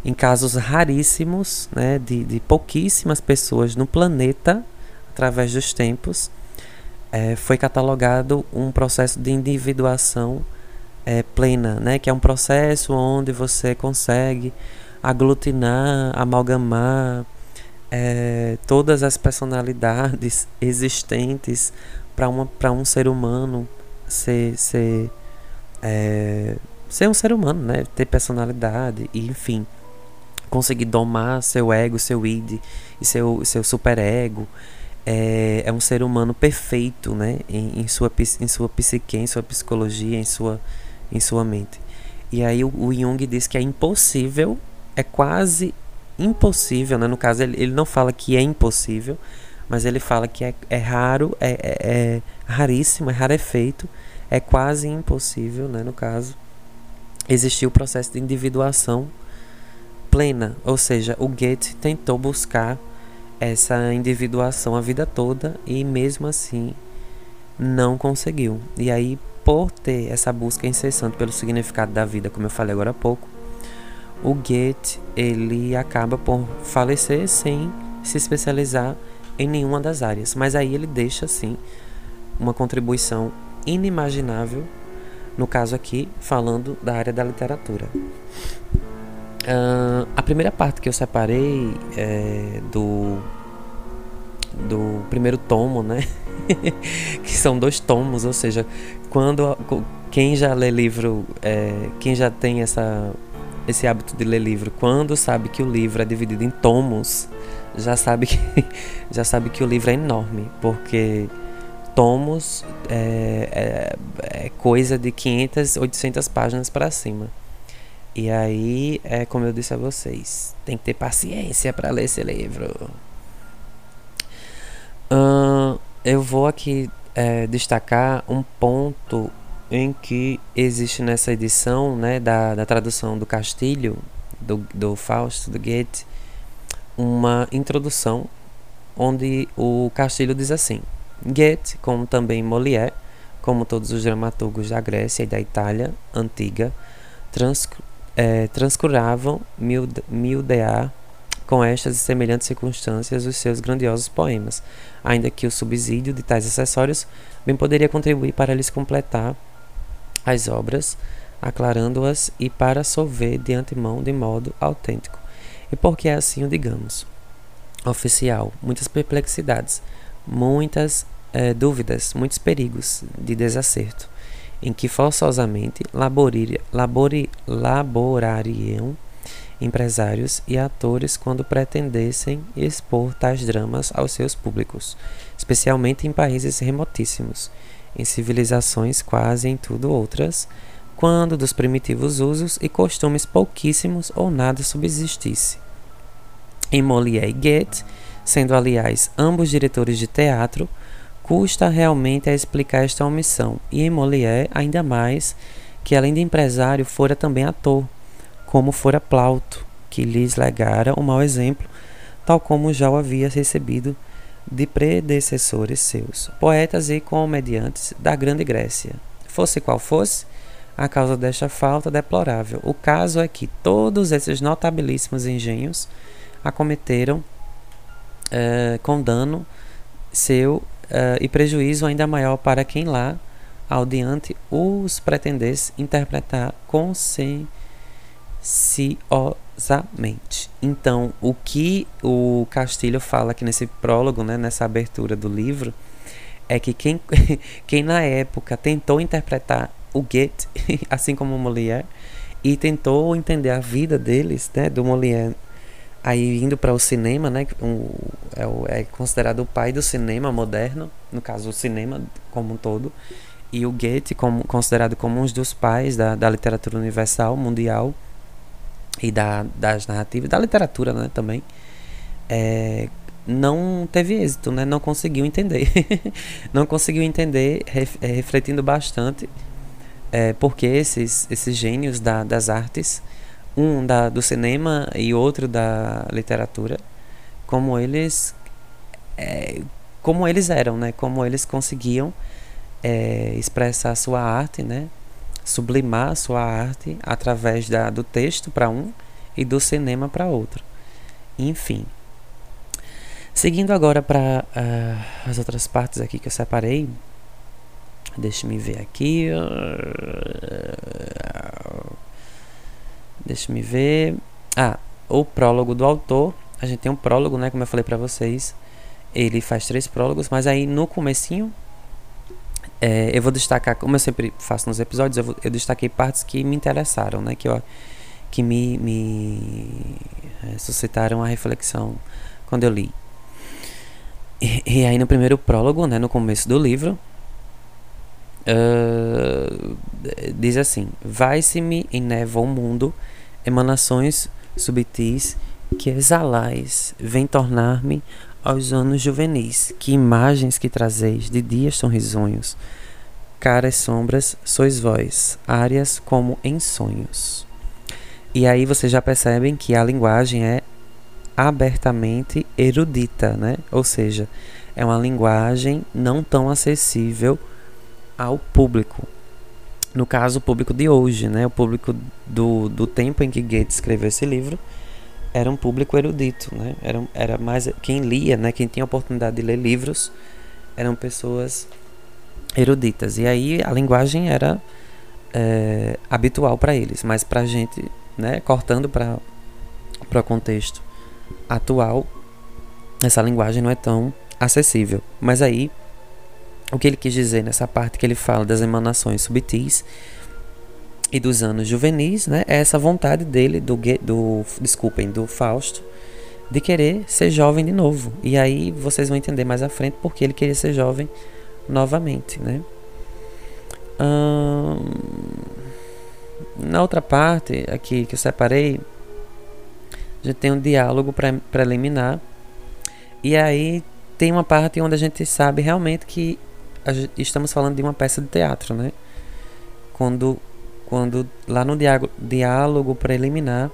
em casos raríssimos, né, de, de pouquíssimas pessoas no planeta, através dos tempos, é, foi catalogado um processo de individuação é, plena, né? Que é um processo onde você consegue aglutinar, amalgamar é, todas as personalidades existentes para um ser humano ser, ser, é, ser um ser humano, né? Ter personalidade e, enfim, conseguir domar seu ego, seu id e seu, seu superego. É, é um ser humano perfeito, né? Em, em, sua, em sua psique, em sua psicologia, em sua, em sua mente. E aí o, o Jung diz que é impossível, é quase impossível, né? No caso, ele, ele não fala que é impossível, mas ele fala que é, é raro, é, é, é raríssimo, é rarefeito, é quase impossível, né? No caso, existir o processo de individuação plena, ou seja, o Goethe tentou buscar essa individuação a vida toda e mesmo assim não conseguiu. E aí, por ter essa busca incessante pelo significado da vida, como eu falei agora há pouco, o Goethe ele acaba por falecer sem se especializar em nenhuma das áreas, mas aí ele deixa sim uma contribuição inimaginável, no caso aqui falando da área da literatura. Uh, a primeira parte que eu separei é, do do primeiro tomo, né? que são dois tomos, ou seja, quando quem já lê livro, é, quem já tem essa esse hábito de ler livro, quando sabe que o livro é dividido em tomos, já sabe que já sabe que o livro é enorme, porque tomos é, é, é coisa de 500, 800 páginas para cima. E aí, é como eu disse a vocês, tem que ter paciência para ler esse livro. Uh, eu vou aqui é, destacar um ponto em que existe nessa edição né, da, da tradução do Castilho, do, do Fausto, do Goethe, uma introdução onde o Castilho diz assim: Goethe, como também Molière, como todos os dramaturgos da Grécia e da Itália antiga, trans, é, transcuravam mildear com estas e semelhantes circunstâncias os seus grandiosos poemas, ainda que o subsídio de tais acessórios bem poderia contribuir para lhes completar as obras, aclarando-as e para solver de antemão de modo autêntico. E porque é assim o digamos? Oficial, muitas perplexidades, muitas é, dúvidas, muitos perigos de desacerto em que forçosamente labori, labori, laborariam empresários e atores quando pretendessem expor tais dramas aos seus públicos, especialmente em países remotíssimos, em civilizações quase em tudo outras, quando dos primitivos usos e costumes pouquíssimos ou nada subsistisse. Em Molière e Goethe, sendo aliás ambos diretores de teatro, custa realmente a explicar esta omissão, e em Molière ainda mais que além de empresário fora também ator, como fora Plauto, que lhes legara um mau exemplo, tal como já o havia recebido de predecessores seus, poetas e comediantes da Grande Grécia. Fosse qual fosse, a causa desta falta deplorável. O caso é que todos esses notabilíssimos engenhos acometeram eh, com dano seu uh, e prejuízo ainda maior para quem lá, ao diante, os pretendesse interpretar conscienciosamente. Então, o que o Castilho fala aqui nesse prólogo, né, nessa abertura do livro, é que quem, quem na época tentou interpretar o Goethe, assim como o Molière, e tentou entender a vida deles, né, do Molière Aí indo para o cinema, né, um, é, é, considerado o pai do cinema moderno, no caso o cinema como um todo, e o Goethe como, considerado como um dos pais da, da literatura universal, mundial, e da, das narrativas, da literatura né, também, é, não teve êxito, né, não conseguiu entender. não conseguiu entender, ref, é, refletindo bastante, é, porque esses, esses gênios da, das artes um da, do cinema e outro da literatura, como eles é, como eles eram, né? Como eles conseguiam é, expressar sua arte, né? Sublimar sua arte através da, do texto para um e do cinema para outro. Enfim. Seguindo agora para uh, as outras partes aqui que eu separei, Deixa me ver aqui. Deixa me ver. Ah, o prólogo do autor. A gente tem um prólogo, né? Como eu falei pra vocês. Ele faz três prólogos, mas aí no comecinho é, eu vou destacar, como eu sempre faço nos episódios, eu, vou, eu destaquei partes que me interessaram, né? Que, eu, que me, me é, suscitaram a reflexão quando eu li. E, e, aí no primeiro prólogo, né, no começo do livro, uh, diz assim: Vai-se-me em névoa o mundo, emanações subtis que exalais, vem tornar-me aos anos juvenis, que imagens que trazeis de dias são risonhos, caras sombras sois vós, áreas como em sonhos. E aí vocês já percebem que a linguagem é abertamente erudita, né? Ou seja, é uma linguagem não tão acessível ao público. No caso, o público de hoje, né? O público do, do tempo em que Goethe escreveu esse livro era um público erudito, né? Era, era mais quem lia, né? Quem tinha a oportunidade de ler livros eram pessoas eruditas. E aí a linguagem era é, habitual para eles, mas para a gente, né? Cortando para para o contexto atual, essa linguagem não é tão acessível. Mas aí o que ele quis dizer nessa parte que ele fala das emanações subtis e dos anos juvenis, né, é essa vontade dele, do, do, desculpem, do Fausto, de querer ser jovem de novo. E aí vocês vão entender mais à frente porque ele queria ser jovem novamente, né. Hum, na outra parte aqui que eu separei, a gente tem um diálogo preliminar e aí tem uma parte onde a gente sabe realmente que estamos falando de uma peça de teatro, né? Quando quando lá no diálogo preliminar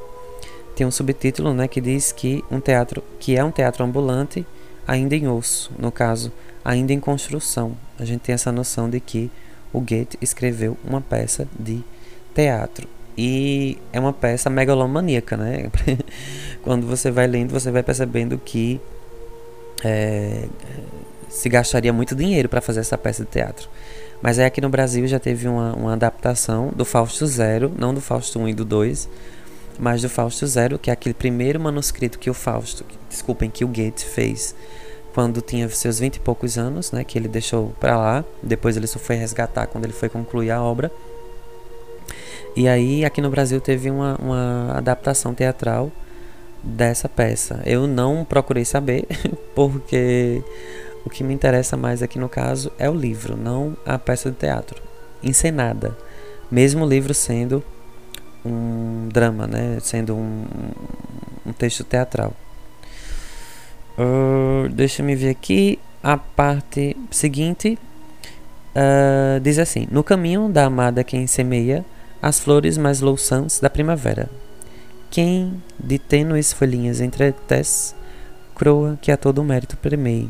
tem um subtítulo, né, que diz que um teatro que é um teatro ambulante ainda em osso, no caso, ainda em construção. A gente tem essa noção de que o Goethe escreveu uma peça de teatro. E é uma peça megalomaníaca, né? Quando você vai lendo, você vai percebendo que é, se gastaria muito dinheiro para fazer essa peça de teatro. Mas aí aqui no Brasil já teve uma, uma adaptação do Fausto Zero, não do Fausto 1 e do 2, mas do Fausto Zero, que é aquele primeiro manuscrito que o Fausto, desculpem, que o Goethe fez quando tinha seus vinte e poucos anos, né, que ele deixou para lá. Depois ele só foi resgatar quando ele foi concluir a obra. E aí aqui no Brasil teve uma, uma adaptação teatral dessa peça. Eu não procurei saber, porque o que me interessa mais aqui no caso é o livro, não a peça de teatro encenada. Mesmo o livro sendo um drama, né? Sendo um, um texto teatral. Uh, deixa me ver aqui a parte seguinte. Uh, diz assim: No caminho da amada quem semeia as flores mais louçãs da primavera. Quem de tênues folhinhas entretece, croa que a todo mérito premei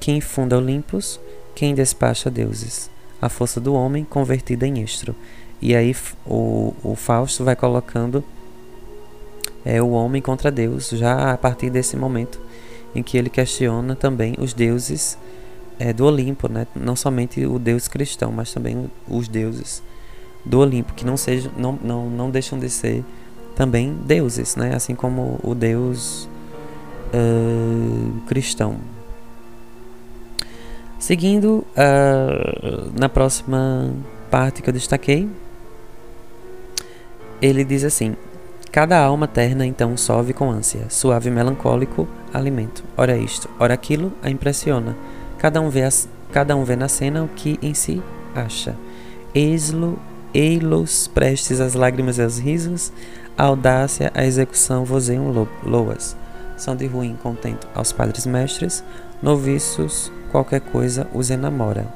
quem funda Olimpos, quem despacha deuses. A força do homem convertida em estro. E aí o, o Fausto vai colocando é, o homem contra Deus, já a partir desse momento em que ele questiona também os deuses é, do Olimpo, né? não somente o deus cristão, mas também os deuses do Olimpo, que não, sejam, não, não, não deixam de ser também deuses, né? assim como o deus uh, cristão. Seguindo uh, na próxima parte que eu destaquei, ele diz assim: Cada alma terna então sove com ânsia, suave e melancólico alimento. Ora isto, ora aquilo a impressiona. Cada um vê, cada um vê na cena o que em si acha. Eis-lo, ei-los prestes às lágrimas e aos risos, a audácia, a execução vozeiam loas. São de ruim contento aos padres mestres, noviços qualquer coisa os enamora.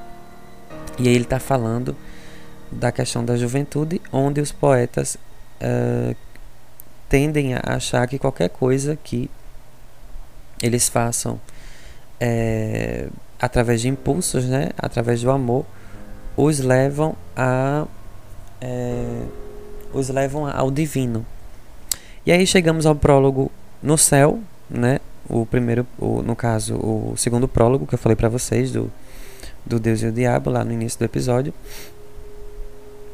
E aí ele está falando da questão da juventude, onde os poetas uh, tendem a achar que qualquer coisa que eles façam é, através de impulsos, né, através do amor, os levam a é, os levam ao divino. E aí chegamos ao prólogo no céu, né, o primeiro, o, no caso, o segundo prólogo que eu falei para vocês do, do Deus e o Diabo lá no início do episódio.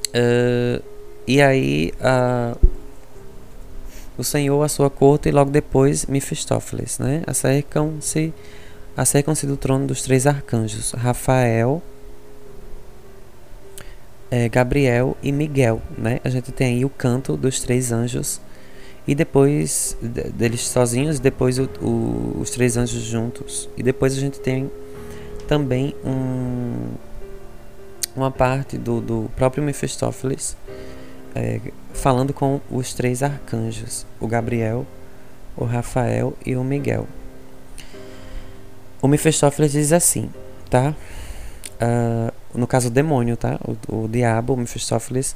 Uh, e aí uh, o Senhor, a sua corte, e logo depois Mefistófeles, né? Acercam-se acercam-se do trono dos três arcanjos, Rafael, é, Gabriel e Miguel, né? A gente tem aí o canto dos três anjos e depois deles sozinhos, depois o, o, os três anjos juntos e depois a gente tem também um, uma parte do, do próprio Mephistófeles é, falando com os três arcanjos, o Gabriel, o Rafael e o Miguel. O Mephistófeles diz assim, tá? Uh, no caso o demônio, tá? O, o diabo, o Mephistófeles,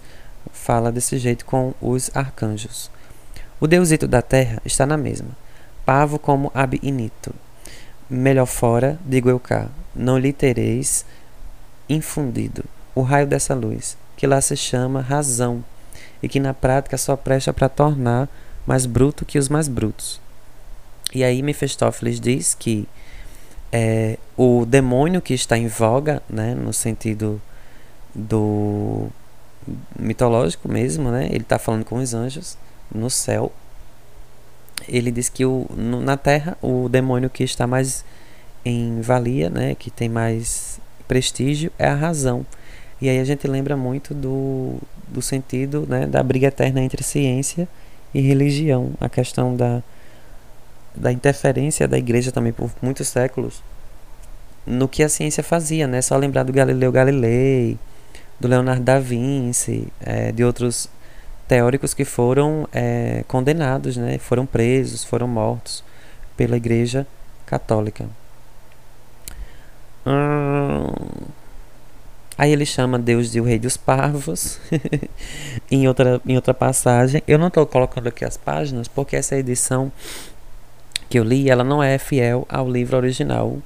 fala desse jeito com os arcanjos. O deusito da terra está na mesma. Pavo como ab inito. Melhor fora, digo eu cá, não lhe tereis infundido o raio dessa luz, que lá se chama razão, e que na prática só presta para tornar mais bruto que os mais brutos. E aí Mephistófeles diz que é, o demônio que está em voga, né, no sentido do mitológico mesmo, né, ele está falando com os anjos no céu. Ele diz que o, no, na Terra o demônio que está mais em valia, né, que tem mais prestígio, é a razão. E aí a gente lembra muito do, do sentido né, da briga eterna entre ciência e religião, a questão da da interferência da igreja também por muitos séculos no que a ciência fazia, né? Só lembrar do Galileu Galilei, do Leonardo da Vinci, é, de outros teóricos que foram é, condenados, né? Foram presos, foram mortos pela Igreja Católica. Hum... Aí ele chama Deus de o Rei dos Parvos em, outra, em outra passagem. Eu não estou colocando aqui as páginas porque essa edição que eu li, ela não é fiel ao livro original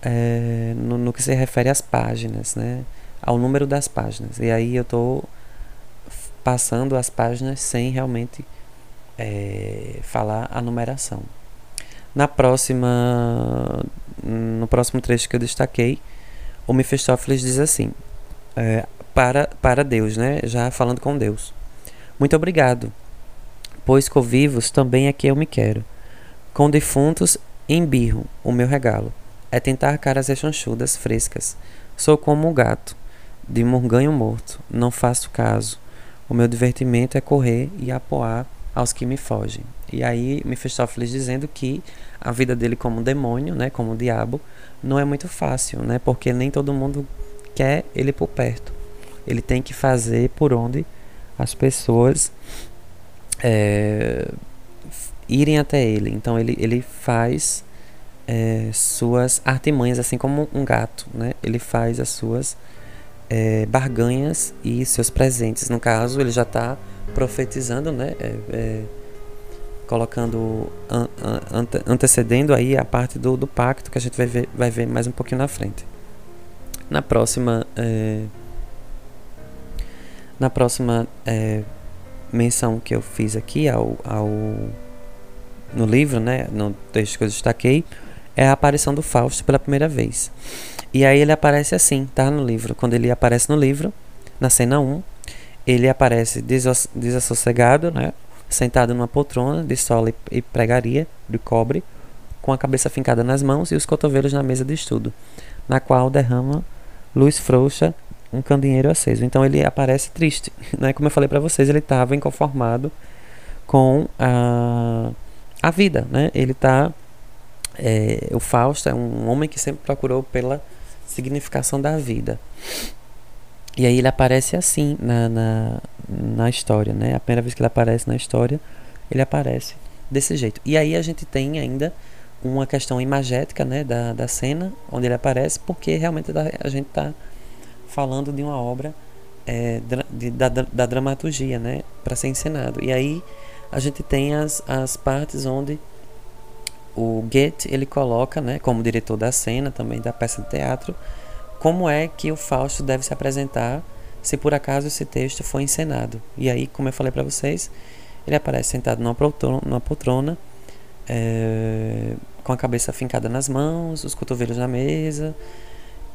é, no, no, que se refere às páginas, né? Ao número das páginas. E aí eu estou passando as páginas sem realmente é, falar a numeração. Na próxima, no próximo trecho que eu destaquei, o Mephistófeles diz assim, é, para, para Deus, né? Já falando com Deus. Muito obrigado, pois com vivos também é que eu me quero com defuntos, embirro o meu regalo. É tentar caras rechonchudas, frescas. Sou como um gato, de morganho morto. Não faço caso. O meu divertimento é correr e apoiar aos que me fogem. E aí Mephistófeles dizendo que a vida dele como demônio, né, como diabo, não é muito fácil, né, porque nem todo mundo quer ele por perto. Ele tem que fazer por onde as pessoas é, irem até ele. Então ele, ele faz é, suas artimanhas, assim como um gato, né? Ele faz as suas é, barganhas e seus presentes. No caso, ele já está profetizando, né? É, é, colocando, an, an, antecedendo aí a parte do, do pacto que a gente vai ver, vai ver mais um pouquinho na frente. Na próxima, é, na próxima é, menção que eu fiz aqui ao, ao no livro, né, no texto que eu destaquei, é a aparição do Fausto pela primeira vez. E aí ele aparece assim, tá no livro. Quando ele aparece no livro, na cena 1, ele aparece desassossegado, né, sentado numa poltrona de sola e pregaria de cobre, com a cabeça fincada nas mãos e os cotovelos na mesa de estudo, na qual derrama luz frouxa um candeeiro aceso. Então ele aparece triste, né? Como eu falei para vocês, ele estava inconformado com a a vida, né? Ele tá é, o Fausto é um homem que sempre procurou pela significação da vida. E aí ele aparece assim na, na, na história, né? A primeira vez que ele aparece na história, ele aparece desse jeito. E aí a gente tem ainda uma questão imagética, né, da, da cena onde ele aparece, porque realmente a gente está falando de uma obra é, de, da, da dramaturgia, né, para ser encenado. E aí a gente tem as, as partes onde o Goethe ele coloca, né, como diretor da cena também da peça de teatro, como é que o Fausto deve se apresentar se por acaso esse texto for encenado. E aí, como eu falei para vocês, ele aparece sentado numa poltrona, numa poltrona é, com a cabeça fincada nas mãos, os cotovelos na mesa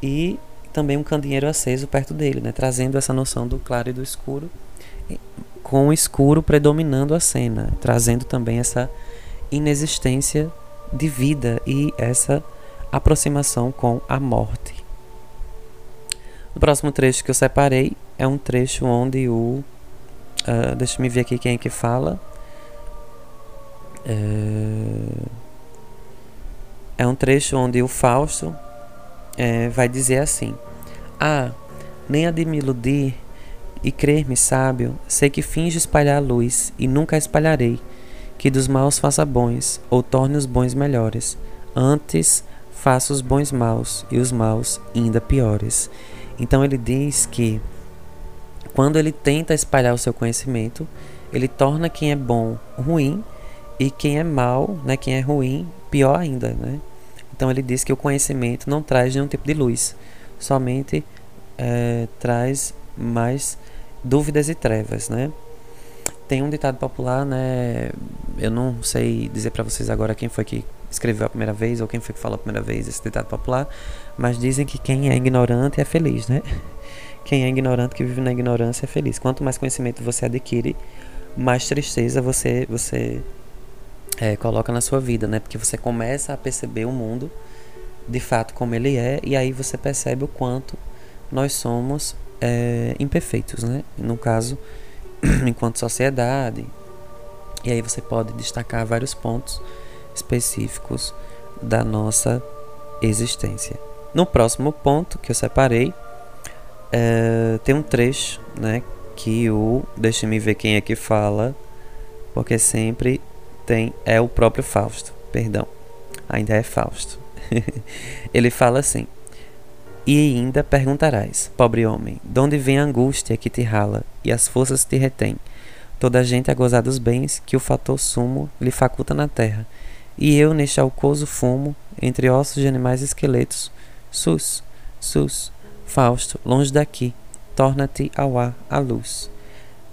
e também um candeeiro aceso perto dele, né? trazendo essa noção do claro e do escuro, com o escuro predominando a cena, trazendo também essa inexistência de vida e essa aproximação com a morte. O próximo trecho que eu separei é um trecho onde o. Uh, deixa me ver aqui quem é que fala. É, é um trecho onde o Fausto é, vai dizer assim: Ah, nem a de me iludir e crer-me sábio, sei que finge espalhar a luz e nunca a espalharei, que dos maus faça bons, ou torne os bons melhores. Antes faça os bons maus e os maus ainda piores. Então ele diz que quando ele tenta espalhar o seu conhecimento, ele torna quem é bom ruim e quem é mal, né, quem é ruim, pior ainda, né? Então ele diz que o conhecimento não traz nenhum tipo de luz, somente é, traz mais dúvidas e trevas, né? Tem um ditado popular, né? Eu não sei dizer para vocês agora quem foi que escreveu a primeira vez ou quem foi que falou a primeira vez esse ditado popular, mas dizem que quem é ignorante é feliz, né? Quem é ignorante que vive na ignorância é feliz. Quanto mais conhecimento você adquire, mais tristeza você você é, coloca na sua vida, né? Porque você começa a perceber o mundo de fato como ele é e aí você percebe o quanto nós somos é, imperfeitos, né? No caso, enquanto sociedade. E aí você pode destacar vários pontos específicos da nossa existência. No próximo ponto que eu separei, é, tem um trecho, né? Que o. Deixa-me ver quem é que fala, porque sempre tem é o próprio Fausto, perdão, ainda é Fausto. Ele fala assim: E ainda perguntarás, pobre homem, de onde vem a angústia que te rala e as forças te retém? Toda a gente a gozar dos bens que o fator sumo lhe faculta na terra, e eu neste alcoso fumo entre ossos de animais e esqueletos. Sus, sus, Fausto, longe daqui, torna-te ao ar a luz.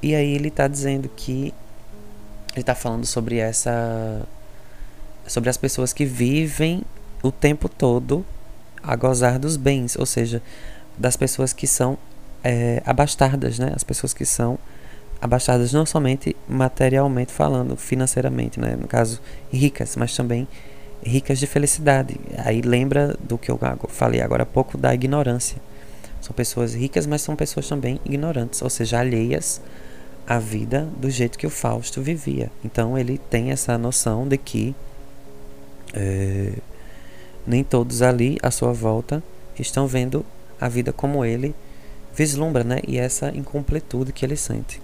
E aí ele está dizendo que ele está falando sobre essa sobre as pessoas que vivem o tempo todo a gozar dos bens, ou seja, das pessoas que são é, abastadas, né? As pessoas que são abastadas não somente materialmente falando, financeiramente, né? No caso, ricas, mas também ricas de felicidade. Aí lembra do que eu falei agora há pouco da ignorância. São pessoas ricas, mas são pessoas também ignorantes, ou seja, alheias a vida do jeito que o Fausto vivia. Então ele tem essa noção de que é, nem todos ali à sua volta estão vendo a vida como ele vislumbra, né? E essa incompletude que ele sente.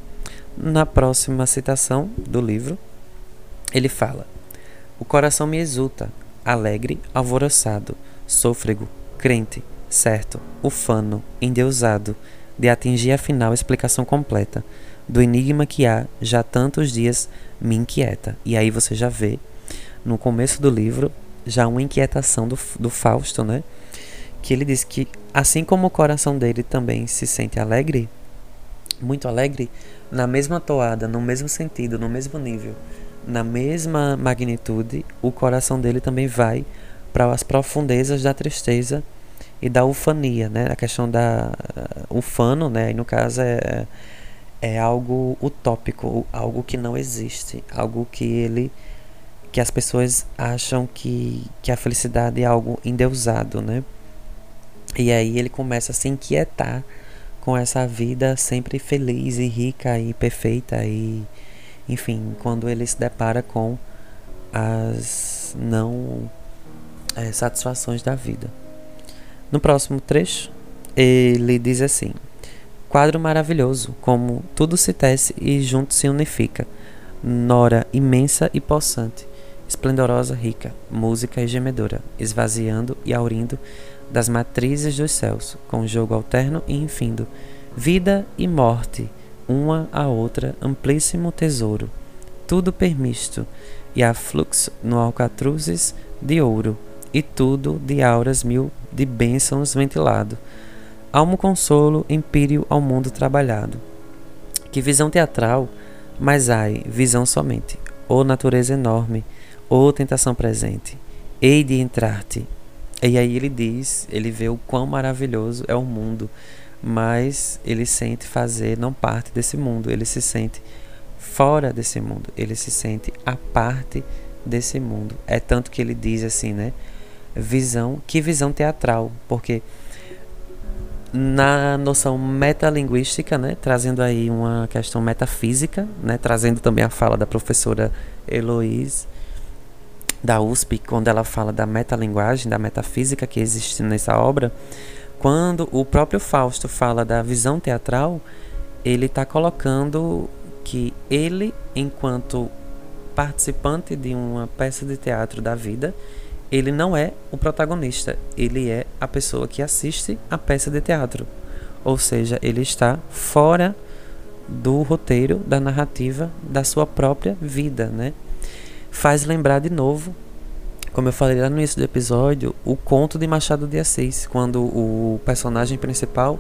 Na próxima citação do livro, ele fala: O coração me exulta, alegre, alvoroçado, sôfrego, crente, certo, ufano, endeusado, de atingir afinal a explicação completa do enigma que há já tantos dias me inquieta. E aí você já vê no começo do livro já uma inquietação do, do Fausto, né? Que ele diz que assim como o coração dele também se sente alegre, muito alegre, na mesma toada, no mesmo sentido, no mesmo nível, na mesma magnitude, o coração dele também vai para as profundezas da tristeza e da ufania, né? A questão da uh, ufano, né? E no caso é é algo utópico, algo que não existe, algo que ele que as pessoas acham que, que a felicidade é algo endeusado, né? E aí ele começa a se inquietar com essa vida sempre feliz e rica e perfeita e enfim, quando ele se depara com as não é, satisfações da vida. No próximo trecho, ele diz assim: Quadro maravilhoso, como tudo se tece e junto se unifica. Nora imensa e possante, esplendorosa, rica, música e gemedora, esvaziando e aurindo das matrizes dos céus, com jogo alterno e infindo, vida e morte, uma a outra, amplíssimo tesouro, tudo permisto, e a fluxo no alcatruzes de ouro, e tudo de auras mil de bênçãos ventilado Almo consolo, empírio ao mundo trabalhado. Que visão teatral, mas ai, visão somente. Ou natureza enorme, ou tentação presente. Hei de entrar-te, E aí ele diz, ele vê o quão maravilhoso é o mundo, mas ele sente fazer não parte desse mundo, ele se sente fora desse mundo, ele se sente a parte desse mundo. É tanto que ele diz assim, né? Visão, que visão teatral, porque na noção metalinguística, né, trazendo aí uma questão metafísica, né, trazendo também a fala da professora Heloise da USP, quando ela fala da metalinguagem, da metafísica que existe nessa obra, quando o próprio Fausto fala da visão teatral, ele está colocando que ele, enquanto participante de uma peça de teatro da vida, ele não é o protagonista, ele é a pessoa que assiste a peça de teatro. Ou seja, ele está fora do roteiro, da narrativa da sua própria vida, né? Faz lembrar de novo, como eu falei lá no início do episódio, o conto de Machado de Assis, quando o personagem principal,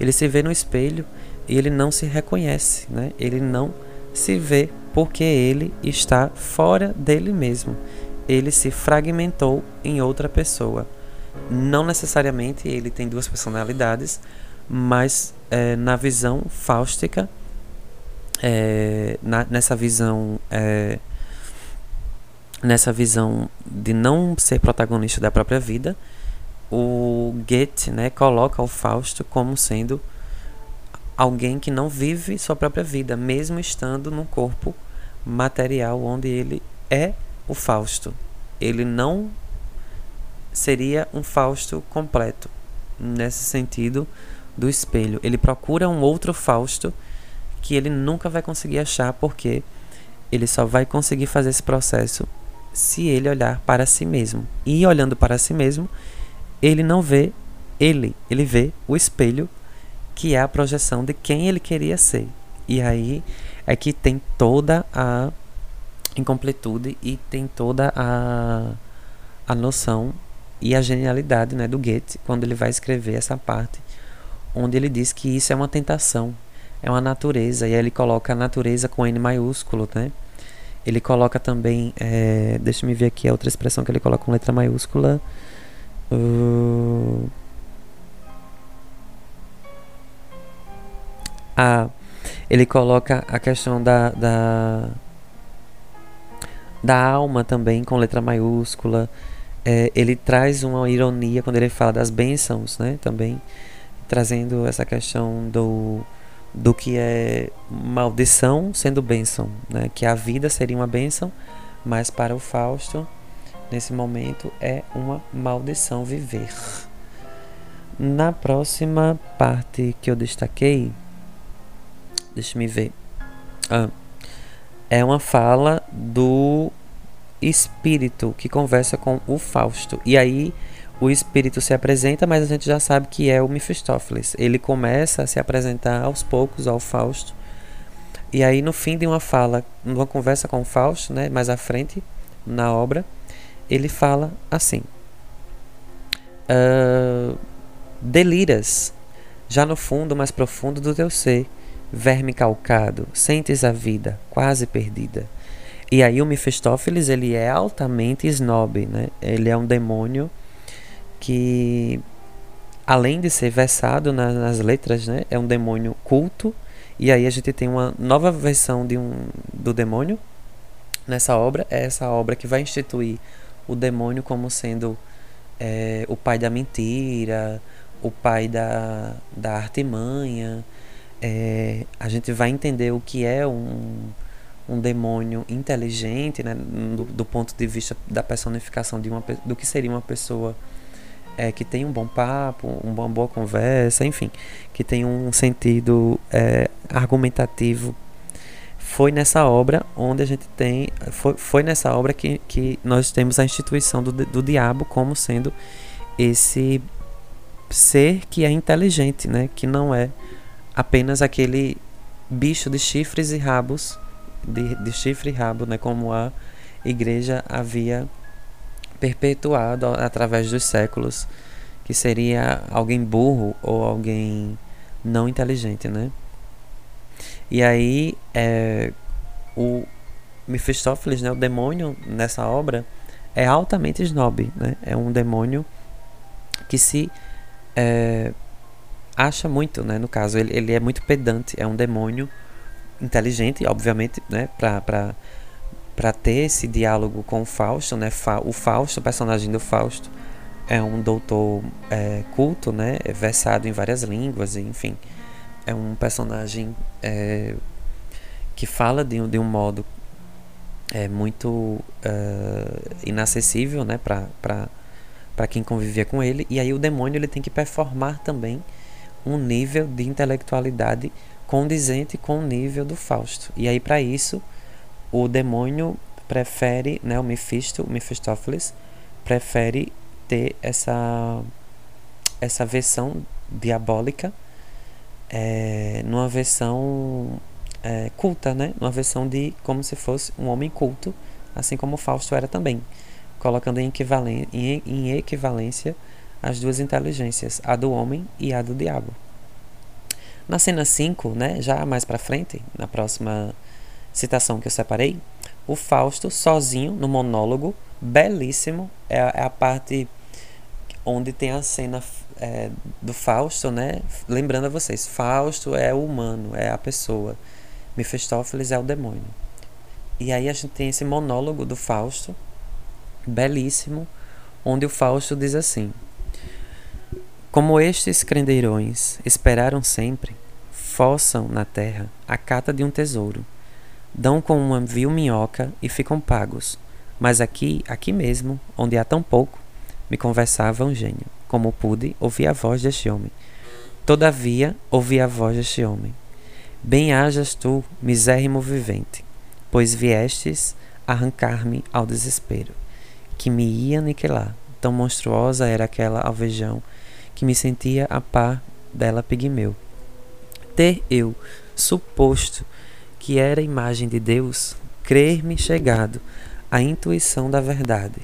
ele se vê no espelho e ele não se reconhece, né? Ele não se vê porque ele está fora dele mesmo ele se fragmentou em outra pessoa. Não necessariamente ele tem duas personalidades, mas é, na visão fáustica, é, na, nessa visão é, nessa visão de não ser protagonista da própria vida, o Goethe né, coloca o Fausto como sendo alguém que não vive sua própria vida, mesmo estando num corpo material onde ele é o Fausto. Ele não seria um Fausto completo, nesse sentido do espelho. Ele procura um outro Fausto que ele nunca vai conseguir achar, porque ele só vai conseguir fazer esse processo se ele olhar para si mesmo. E olhando para si mesmo, ele não vê ele, ele vê o espelho que é a projeção de quem ele queria ser. E aí é que tem toda a incompletude e tem toda a, a noção e a genialidade né, do Goethe quando ele vai escrever essa parte onde ele diz que isso é uma tentação, é uma natureza, e aí ele coloca a natureza com N maiúsculo, né? Ele coloca também, é, deixa me ver aqui a outra expressão que ele coloca com letra maiúscula. Uh, ah, ele coloca a questão da, da da alma também, com letra maiúscula. É, ele traz uma ironia quando ele fala das bênçãos, né? Também trazendo essa questão do, do que é maldição sendo bênção, né? Que a vida seria uma bênção, mas para o Fausto, nesse momento, é uma maldição viver. Na próxima parte que eu destaquei, deixa me ver. Ah, é uma fala do espírito que conversa com o Fausto. E aí o espírito se apresenta, mas a gente já sabe que é o Mephistófeles. Ele começa a se apresentar aos poucos ao Fausto. E aí no fim de uma fala, numa conversa com o Fausto, né, mais à frente na obra, ele fala assim: uh, Deliras, já no fundo mais profundo do teu ser, verme calcado, sentes a vida quase perdida. E aí o Mephistófeles, ele é altamente snob, né? Ele é um demônio que além de ser versado na, nas letras, né, é um demônio culto. E aí a gente tem uma nova versão de um do demônio nessa obra, é essa obra que vai instituir o demônio como sendo é, o pai da mentira, o pai da, da artimanha, é, a gente vai entender o que é um, um demônio inteligente, né, do, do, ponto de vista da personificação de uma, do que seria uma pessoa é, que tem um bom papo, uma boa conversa, enfim, que tem um sentido é, argumentativo. Foi nessa obra onde a gente tem, foi, foi nessa obra que, que nós temos a instituição do, do diabo como sendo esse ser que é inteligente, né, que não é apenas aquele bicho de chifres e rabos, de, de chifre e rabo, né, como a igreja havia perpetuado através dos séculos, que seria alguém burro ou alguém não inteligente, né? E aí é, o Mephistófeles, né, o demônio nessa obra, é altamente snob, né? É um demônio que se é, acha muito, né? No caso, ele, ele é muito pedante, é um demônio inteligente, obviamente, né? Pra, pra ter esse diálogo com o Fausto, né? O Fausto, o personagem do Fausto, é um doutor é, culto, né? É versado em várias línguas, enfim. É um personagem é, que fala de, de um modo é, muito uh, inacessível, né? Para quem convivia com ele. E aí o demônio ele tem que performar também um nível de intelectualidade condizente com o nível do Fausto. E aí para isso o demônio prefere, né, o Mephisto, o Mephistófeles prefere ter essa essa versão diabólica é, numa versão é, culta, né? Numa versão de como se fosse um homem culto, assim como Fausto era também colocando em, em, em equivalência as duas inteligências, a do homem e a do diabo. Na cena 5, né, já mais para frente, na próxima citação que eu separei, o Fausto sozinho no monólogo, belíssimo, é a, é a parte onde tem a cena é, do Fausto, né? Lembrando a vocês, Fausto é o humano, é a pessoa, Mefistófeles é o demônio. E aí a gente tem esse monólogo do Fausto, belíssimo, onde o Fausto diz assim: Como estes crendeirões esperaram sempre, fossam na terra a cata de um tesouro, dão com uma vil minhoca e ficam pagos. Mas aqui, aqui mesmo, onde há tão pouco, me conversava um gênio. Como pude, ouvi a voz deste homem. Todavia, ouvi a voz deste homem. Bem hajas tu, misérrimo vivente, pois viestes arrancar-me ao desespero que me ia aniquilar. Tão monstruosa era aquela alvejão que me sentia a par dela pigmeu. Ter eu suposto que era imagem de Deus, crer-me chegado à intuição da verdade,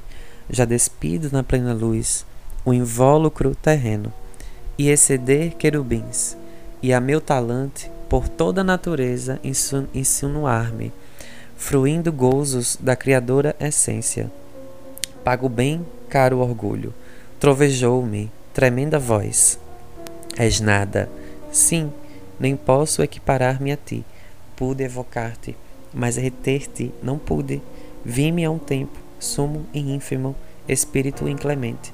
já despido na plena luz o invólucro terreno, e exceder querubins, e a meu talante por toda a natureza insinuar-me, fruindo gozos da criadora essência Pago bem caro orgulho. Trovejou-me tremenda voz. És nada. Sim, nem posso equiparar-me a ti. Pude evocar-te, mas reter-te não pude. Vi-me a um tempo, sumo e ínfimo, espírito inclemente.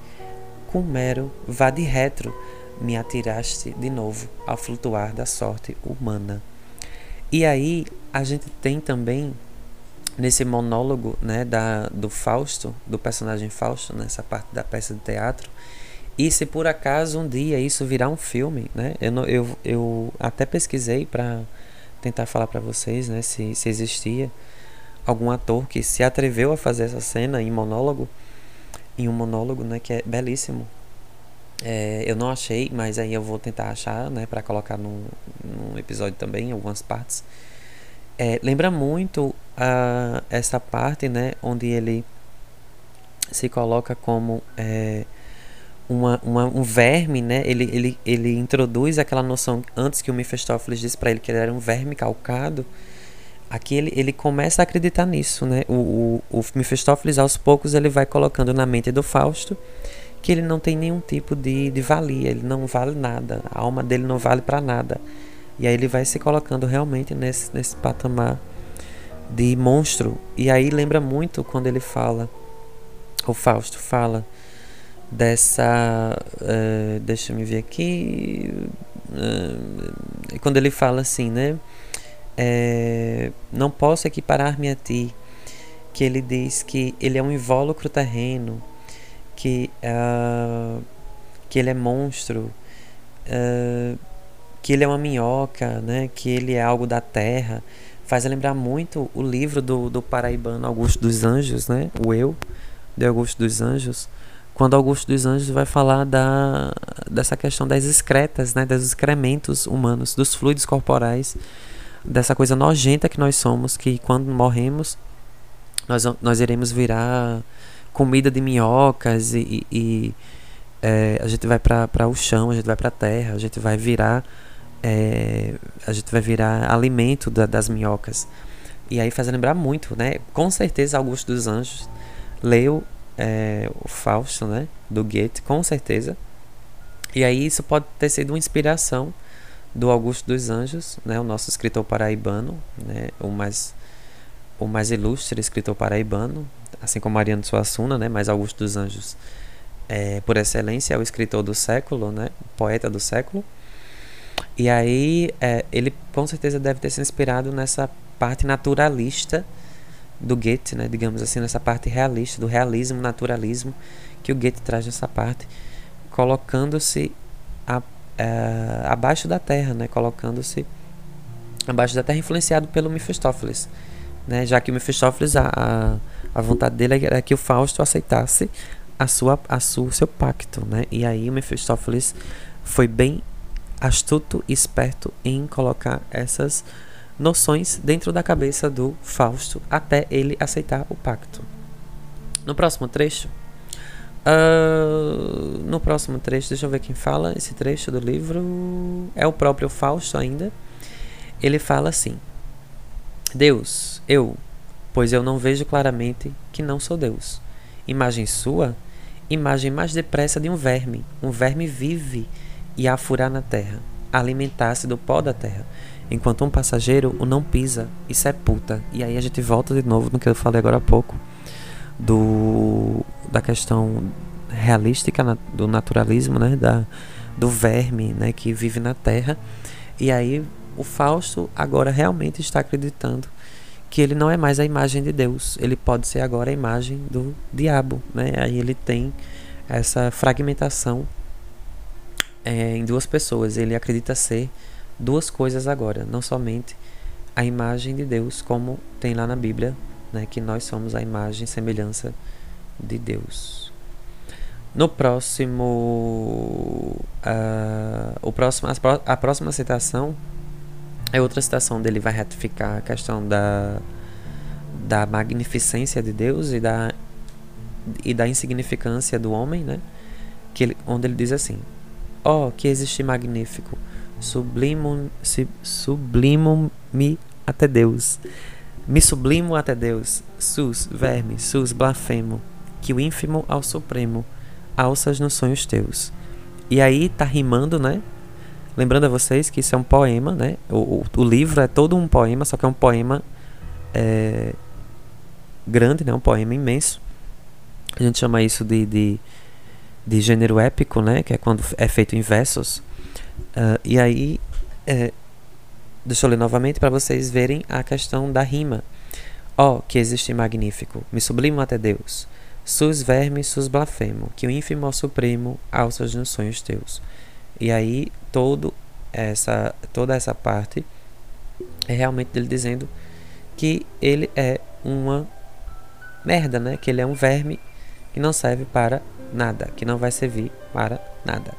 Com mero vá de retro, me atiraste de novo ao flutuar da sorte humana. E aí a gente tem também nesse monólogo né, da, do Fausto, do personagem Fausto, nessa parte da peça de teatro. E se por acaso um dia isso virar um filme, né, eu, eu, eu até pesquisei para tentar falar para vocês né, se, se existia algum ator que se atreveu a fazer essa cena em monólogo, em um monólogo né, que é belíssimo. É, eu não achei, mas aí eu vou tentar achar né, para colocar num, episódio também, em algumas partes. É, lembra muito a, essa parte, né, onde ele se coloca como é, uma, uma, um verme, né? Ele, ele, ele introduz aquela noção antes que o Mephistófeles disse para ele que ele era um verme calcado. Aqui ele, ele começa a acreditar nisso, né? O, o, o Mephistófeles aos poucos ele vai colocando na mente do Fausto que ele não tem nenhum tipo de, de valia, ele não vale nada, a alma dele não vale para nada. E aí ele vai se colocando realmente nesse, nesse patamar de monstro. E aí lembra muito quando ele fala, o Fausto fala dessa. Uh, deixa me ver aqui. Uh, quando ele fala assim, né? É, não posso equiparar-me a ti. Que ele diz que ele é um invólucro terreno, que, uh, que ele é monstro. Uh, que ele é uma minhoca, né? que ele é algo da terra. Faz lembrar muito o livro do, do paraibano Augusto dos Anjos, né? o Eu, de Augusto dos Anjos, quando Augusto dos Anjos vai falar da, dessa questão das excretas, né? dos excrementos humanos, dos fluidos corporais, dessa coisa nojenta que nós somos, que quando morremos, nós, nós iremos virar comida de minhocas e, e é, a gente vai para o chão, a gente vai para a terra, a gente vai virar é, a gente vai virar alimento da, das minhocas. E aí faz lembrar muito, né? Com certeza Augusto dos Anjos leu é, o Fausto, né? Do Goethe, com certeza. E aí isso pode ter sido uma inspiração do Augusto dos Anjos, né, o nosso escritor paraibano, né, o mais o mais ilustre escritor paraibano, assim como Mariano Suassuna, né, mas Augusto dos Anjos, é, por excelência, é o escritor do século, né, poeta do século. E aí é, ele com certeza deve ter se inspirado nessa parte naturalista do Goethe, né, digamos assim, nessa parte realista, do realismo, naturalismo que o Goethe traz nessa parte, colocando-se é, abaixo da terra, né? colocando-se abaixo da terra, influenciado pelo Mephistófeles. Né? Já que o Mephistófeles, a, a, a vontade dele era que o Fausto aceitasse a sua, a sua, seu pacto. Né? E aí o Mephistófeles foi bem astuto e esperto em colocar essas noções dentro da cabeça do Fausto até ele aceitar o pacto. No próximo trecho, Uh, no próximo trecho, deixa eu ver quem fala esse trecho do livro. É o próprio Fausto ainda. Ele fala assim: Deus, eu, pois eu não vejo claramente que não sou Deus. Imagem sua, imagem mais depressa de um verme. Um verme vive e a furar na terra, alimentar-se do pó da terra, enquanto um passageiro o não pisa e sepulta. E aí a gente volta de novo no que eu falei agora há pouco do, da questão realística do naturalismo, né, da, do verme, né, que vive na Terra. E aí o Fausto agora realmente está acreditando que ele não é mais a imagem de Deus, ele pode ser agora a imagem do diabo, né? Aí ele tem essa fragmentação é, em duas pessoas. Ele acredita ser duas coisas agora, não somente a imagem de Deus, como tem lá na Bíblia, né, que nós somos a imagem e semelhança de Deus. No próximo, uh, o próximo a, próxima citação é outra citação dele vai ratificar a questão da, da magnificência de Deus e da, e da insignificância do homem, né? Que ele, onde ele diz assim: Oh, que existe magnífico, sublimo, sublimo-me até Deus me sublimo até Deus, sus, verme, sus, blasfemo, que o ínfimo ao supremo alças nos sonhos teus. E aí tá rimando, né? Lembrando a vocês que isso é um poema, né? O, o, o livro é todo um poema, só que é um poema é, grande, né? Um poema imenso. A gente chama isso de, de, de gênero épico, né? Que é quando é feito em versos. Uh, e aí é, Deixa eu ler novamente para vocês verem a questão da rima. Ó, oh, que existe magnífico, me sublimo até Deus. Sus vermes, sus blasfemo, que o ínfimo ao supremo alças nos sonhos teus. E aí, todo essa, toda essa parte é realmente dele dizendo que ele é uma merda, né? Que ele é um verme que não serve para nada, que não vai servir para nada.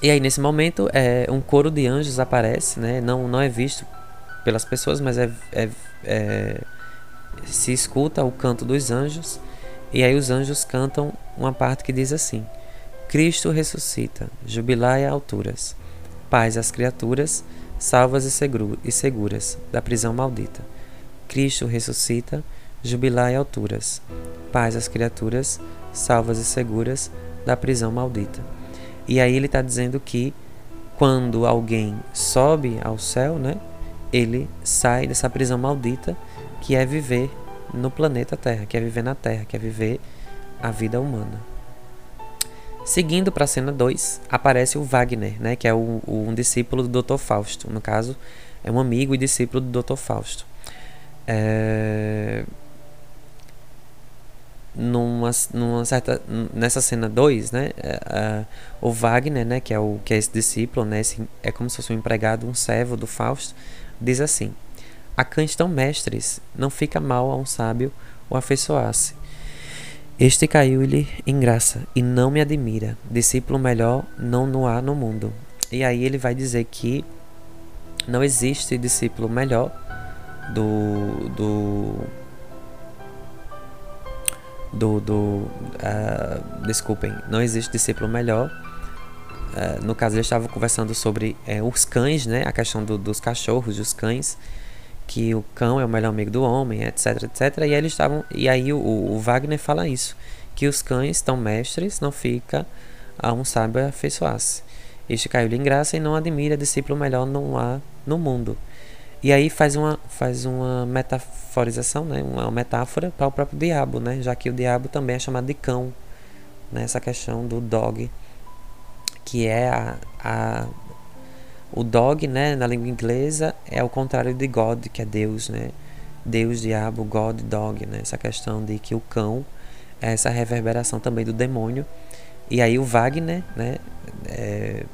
E aí, nesse momento, é, um coro de anjos aparece, né? Não, não é visto pelas pessoas, mas é, é, é, se escuta o canto dos anjos. E aí os anjos cantam uma parte que diz assim: Cristo ressuscita, jubilai a alturas, paz às criaturas, salvas e, seguras da prisão maldita. Cristo ressuscita, jubilai a alturas, paz às criaturas, salvas e seguras da prisão maldita. E aí ele está dizendo que quando alguém sobe ao céu, né, ele sai dessa prisão maldita que é viver no planeta Terra, que é viver na Terra, que é viver a vida humana. Seguindo para a cena 2, aparece o Wagner, né, que é o, o, um discípulo do Dr. Fausto. No caso, é um amigo e discípulo do Dr. Fausto. É, numa, numa certa nessa cena 2, né, uh, o Wagner, né, que é o que é esse discípulo, né, esse, é como se fosse um empregado, um servo do Fausto, diz assim: A cães tão mestres, não fica mal a um sábio o afeiçoar-se. Este caiu-lhe em graça e não me admira. Discípulo melhor não no há no mundo. E aí ele vai dizer que não existe discípulo melhor do, do do, do uh, desculpem, não existe discípulo melhor. Uh, no caso, eles estavam conversando sobre uh, os cães, né? A questão do, dos cachorros, dos cães, que o cão é o melhor amigo do homem, etc, etc. E aí eles estavam, e aí o, o Wagner fala isso, que os cães estão mestres, não fica a um sábio afeiçoar-se. Este caiu-lhe em graça e não admira discípulo melhor não há no mundo. E aí faz uma, faz uma metaforização, né? uma metáfora para o próprio diabo, né? já que o diabo também é chamado de cão. Né? Essa questão do dog, que é a, a o dog, né, na língua inglesa, é o contrário de God, que é Deus, né? Deus, diabo, God, dog, né? Essa questão de que o cão é essa reverberação também do demônio. E aí o Wagner, né, é,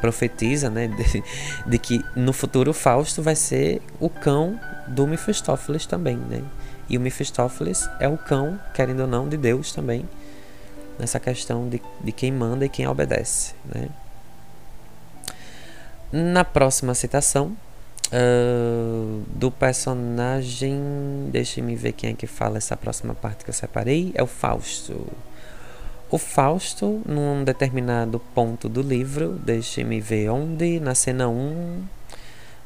profetiza, né, de, de, que no futuro Fausto vai ser o cão do Mephistófeles também, né? E o Mephistófeles é o cão, querendo ou não, de Deus também, nessa questão de, de quem manda e quem obedece, né? Na próxima citação, uh, do personagem. Deixe-me ver quem é que fala essa próxima parte que eu separei. É o Fausto. O Fausto, num determinado ponto do livro, deixe-me ver onde, na cena 1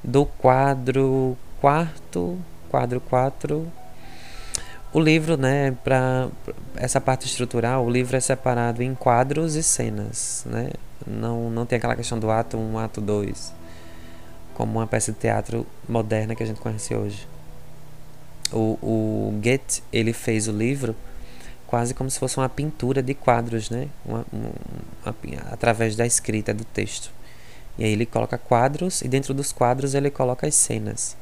do quadro quarto, quadro 4. O livro, né, para essa parte estrutural, o livro é separado em quadros e cenas, né? Não, não tem aquela questão do ato 1, ato 2, como uma peça de teatro moderna que a gente conhece hoje. O, o Goethe, ele fez o livro quase como se fosse uma pintura de quadros, né? Uma, uma, uma, através da escrita do texto. E aí ele coloca quadros e dentro dos quadros ele coloca as cenas.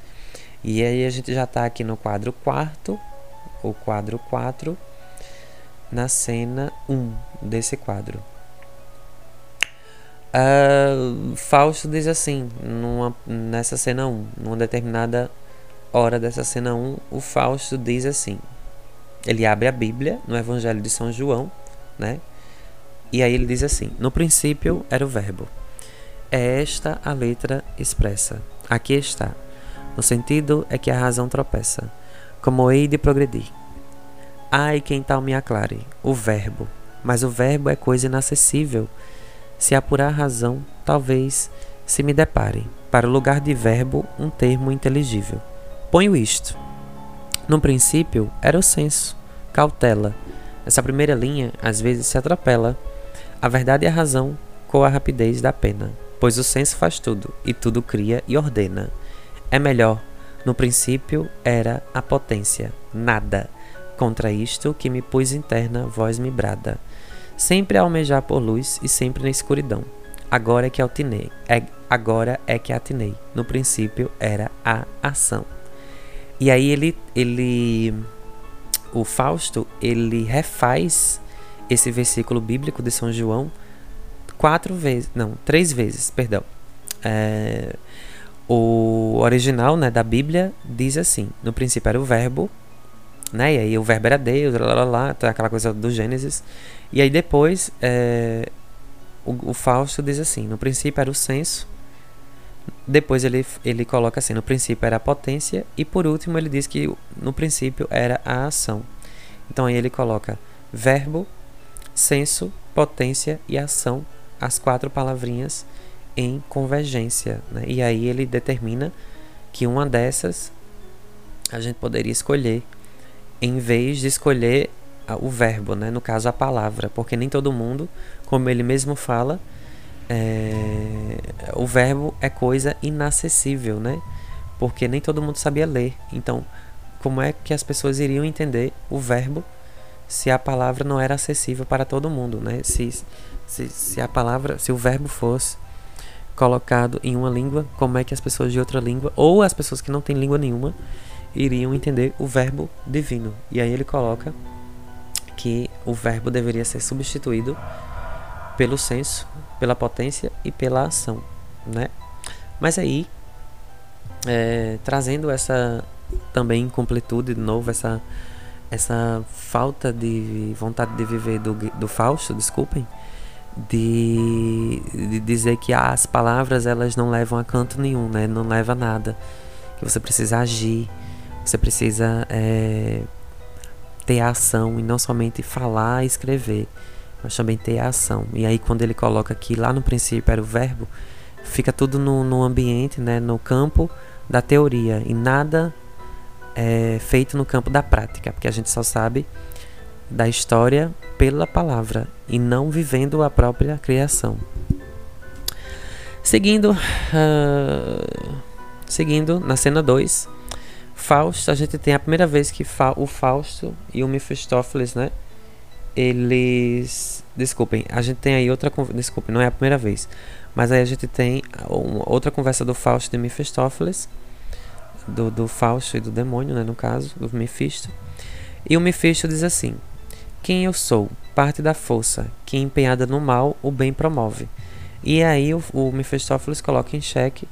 E aí a gente já está aqui no quadro quarto, o quadro 4, na cena 1 desse quadro. Uh, Fausto diz assim, numa, nessa cena 1, numa determinada hora dessa cena 1, o Fausto diz assim: ele abre a Bíblia no Evangelho de São João, né? E aí ele diz assim: No princípio era o Verbo. É esta a letra expressa. Aqui está. No sentido é que a razão tropeça. Como hei de progredir? Ai, quem tal me aclare? O Verbo. Mas o Verbo é coisa inacessível se apurar a razão, talvez se me depare, para o lugar de verbo, um termo inteligível. Ponho isto. No princípio, era o senso, cautela. Essa primeira linha às vezes se atropela. A verdade e a razão com a rapidez da pena, pois o senso faz tudo, e tudo cria e ordena. É melhor. No princípio era a potência, nada. Contra isto que me pus interna, voz me brada sempre a almejar por luz e sempre na escuridão. Agora é que atinei, é, agora é que atinei. No princípio era a ação. E aí ele, ele, o Fausto, ele refaz esse versículo bíblico de São João quatro vezes, não, três vezes, perdão. É, o original, né, da Bíblia diz assim: no princípio era o verbo, né? E aí o verbo era Deus, lá, lá, lá, aquela coisa do Gênesis. E aí depois é, o, o Fausto diz assim: no princípio era o senso, depois ele, ele coloca assim: no princípio era a potência, e por último ele diz que no princípio era a ação. Então aí ele coloca verbo, senso, potência e ação, as quatro palavrinhas em convergência. Né? E aí ele determina que uma dessas a gente poderia escolher em vez de escolher o verbo, né? no caso a palavra, porque nem todo mundo, como ele mesmo fala, é, o verbo é coisa inacessível, né? Porque nem todo mundo sabia ler. Então, como é que as pessoas iriam entender o verbo se a palavra não era acessível para todo mundo, né? Se, se, se a palavra, se o verbo fosse colocado em uma língua, como é que as pessoas de outra língua, ou as pessoas que não têm língua nenhuma, iriam entender o verbo divino. E aí ele coloca que o verbo deveria ser substituído pelo senso, pela potência e pela ação, né? Mas aí, é, trazendo essa também incompletude de novo, essa, essa falta de vontade de viver do, do Fausto, desculpem, de, de dizer que as palavras elas não levam a canto nenhum, né? Não leva a nada, que você precisa agir, você precisa é, ter ação e não somente falar e escrever, mas também ter a ação. E aí quando ele coloca aqui lá no princípio era o verbo, fica tudo no, no ambiente, né, no campo da teoria e nada é feito no campo da prática, porque a gente só sabe da história pela palavra e não vivendo a própria criação. Seguindo, uh, seguindo na cena 2, Fausto, a gente tem a primeira vez que Fa o Fausto e o Mephistófeles, né? Eles. Desculpem, a gente tem aí outra. Desculpem, não é a primeira vez. Mas aí a gente tem outra conversa do Fausto e Mephistófeles. Do, do Fausto e do demônio, né? No caso, do Mephisto. E o Mephisto diz assim: Quem eu sou? Parte da força, que empenhada no mal, o bem promove. E aí o, o Mephistófeles coloca em xeque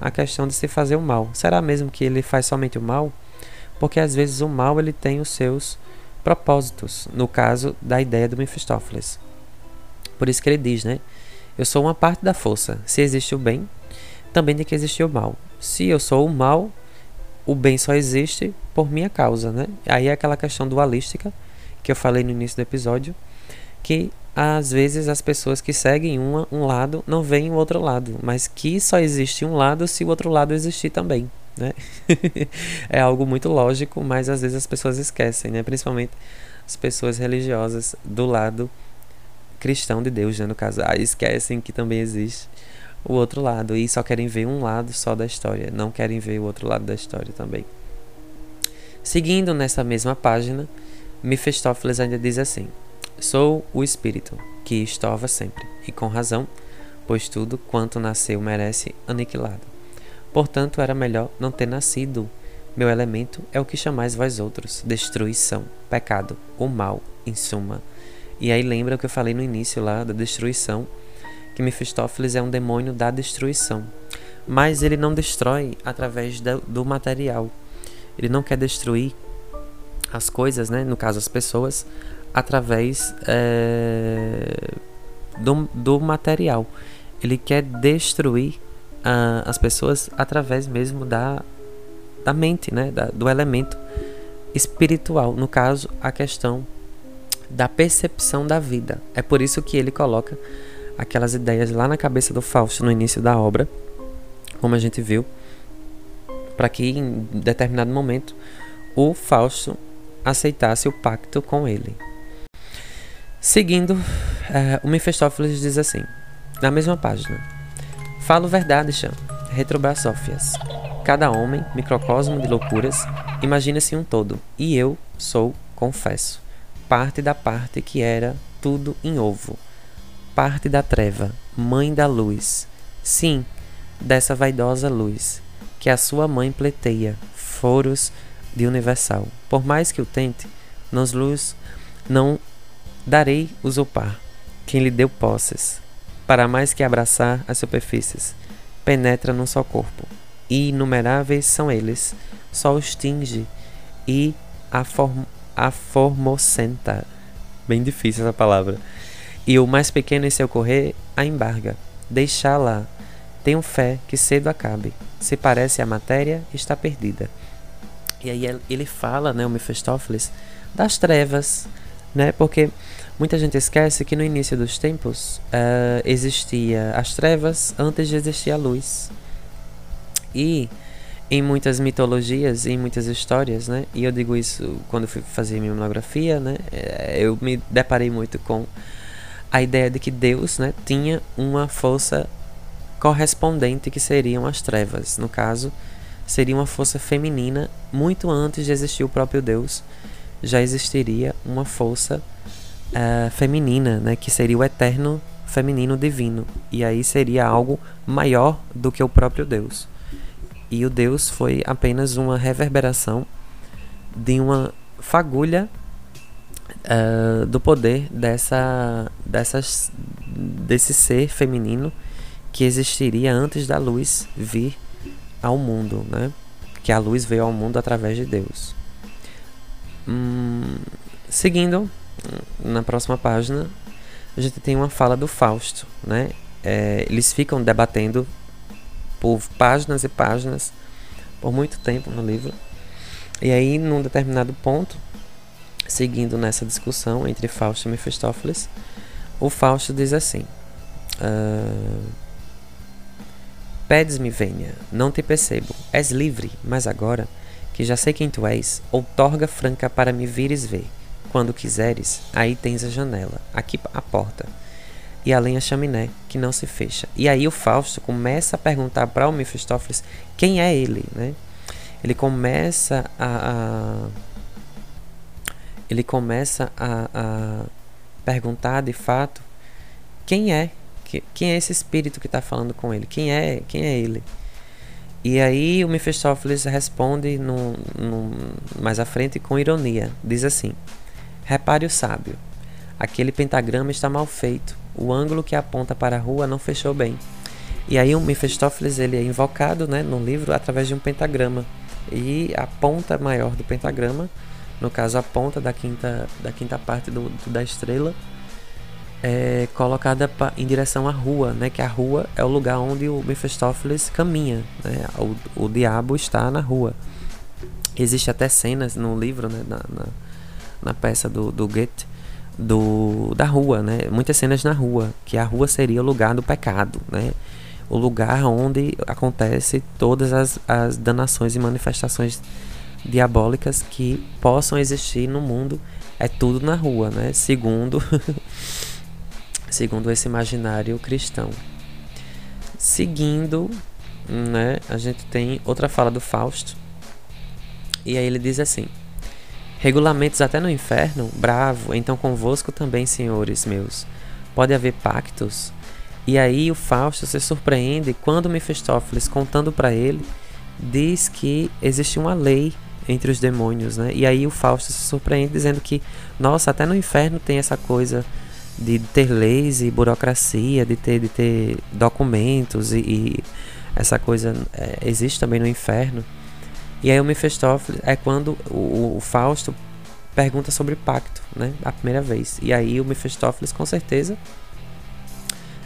a questão de se fazer o mal. Será mesmo que ele faz somente o mal? Porque às vezes o mal ele tem os seus propósitos, no caso da ideia do Mephistófeles. Por isso que ele diz, né? Eu sou uma parte da força. Se existe o bem, também tem que existir o mal. Se eu sou o mal, o bem só existe por minha causa, né? Aí é aquela questão dualística que eu falei no início do episódio, que às vezes as pessoas que seguem uma, um lado não veem o outro lado, mas que só existe um lado se o outro lado existir também. Né? é algo muito lógico, mas às vezes as pessoas esquecem, né? principalmente as pessoas religiosas do lado cristão de Deus, né? no caso, aí esquecem que também existe o outro lado e só querem ver um lado só da história, não querem ver o outro lado da história também. Seguindo nessa mesma página, Mephistófeles ainda diz assim: Sou o espírito que estova sempre, e com razão, pois tudo quanto nasceu merece aniquilado. Portanto, era melhor não ter nascido. Meu elemento é o que chamais vós outros: destruição, pecado, o mal, em suma. E aí lembra o que eu falei no início lá da destruição, que Mephistófeles é um demônio da destruição. Mas ele não destrói através do material. Ele não quer destruir as coisas, né? no caso as pessoas, através é, do, do material. Ele quer destruir as pessoas através mesmo da, da mente, né? Da, do elemento espiritual. No caso, a questão da percepção da vida. É por isso que ele coloca aquelas ideias lá na cabeça do Fausto no início da obra, como a gente viu, para que em determinado momento o Fausto aceitasse o pacto com ele. Seguindo, uh, o Mephistófeles diz assim, na mesma página: Falo verdade, Chan, retrobasófias. Cada homem, microcosmo de loucuras, imagina-se um todo, e eu sou, confesso, parte da parte que era tudo em ovo, parte da treva, mãe da luz, sim, dessa vaidosa luz, que a sua mãe pleiteia, foros de universal. Por mais que o tente, nos luz não Darei usurpar quem lhe deu posses, para mais que abraçar as superfícies, penetra num só corpo, e inumeráveis são eles, só os tinge e aform, aformocenta. Bem difícil essa palavra. E o mais pequeno em seu correr a embarga, deixá-la. Tenho fé que cedo acabe. Se parece a matéria, está perdida. E aí ele fala, né, o Mephistófeles, das trevas, né? Porque muita gente esquece que no início dos tempos uh, existia as trevas antes de existir a luz. E em muitas mitologias, em muitas histórias, né? E eu digo isso quando fui fazer minha monografia, né? Eh, eu me deparei muito com a ideia de que Deus, né, tinha uma força correspondente que seriam as trevas. No caso, seria uma força feminina muito antes de existir o próprio Deus já existiria uma força uh, feminina, né, que seria o eterno feminino divino. E aí seria algo maior do que o próprio Deus. E o Deus foi apenas uma reverberação de uma fagulha uh, do poder dessa, dessas, desse ser feminino que existiria antes da luz vir ao mundo, né? Que a luz veio ao mundo através de Deus. Hum, seguindo, na próxima página, a gente tem uma fala do Fausto, né? É, eles ficam debatendo por páginas e páginas, por muito tempo no livro. E aí, num determinado ponto, seguindo nessa discussão entre Fausto e Mephistófeles, o Fausto diz assim: uh, Pedes-me, venha, não te percebo, és livre, mas agora que já sei quem tu és, outorga franca para me vires ver. Quando quiseres, aí tens a janela, aqui a porta, e além a chaminé, que não se fecha. E aí o Fausto começa a perguntar para o Mephistófeles quem é ele, né? Ele começa a, a ele começa a, a, perguntar de fato quem é, quem é esse espírito que está falando com ele, quem é, quem é ele. E aí o Mephistófeles responde no, no, mais à frente com ironia. Diz assim: Repare o sábio. Aquele pentagrama está mal feito. O ângulo que aponta para a rua não fechou bem. E aí o Mephistófeles ele é invocado né, no livro através de um pentagrama. E a ponta maior do pentagrama, no caso a ponta da quinta, da quinta parte do, do da estrela, é colocada pra, em direção à rua, né? Que a rua é o lugar onde o Mephistófeles caminha, né? O, o diabo está na rua. Existe até cenas no livro, né? Na, na, na peça do, do Goethe, do, da rua, né? Muitas cenas na rua, que a rua seria o lugar do pecado, né? O lugar onde acontece todas as, as danações e manifestações diabólicas que possam existir no mundo. É tudo na rua, né? Segundo segundo esse imaginário cristão. Seguindo, né, a gente tem outra fala do Fausto. E aí ele diz assim: Regulamentos até no inferno, bravo, então convosco também, senhores meus. Pode haver pactos? E aí o Fausto se surpreende quando Mefistófeles, contando para ele, diz que existe uma lei entre os demônios, né? E aí o Fausto se surpreende dizendo que, nossa, até no inferno tem essa coisa de ter leis e burocracia, de ter, de ter documentos e, e essa coisa é, existe também no inferno. E aí o Mephistófeles é quando o, o, Fausto pergunta sobre pacto, né? A primeira vez. E aí o Mephistófeles com certeza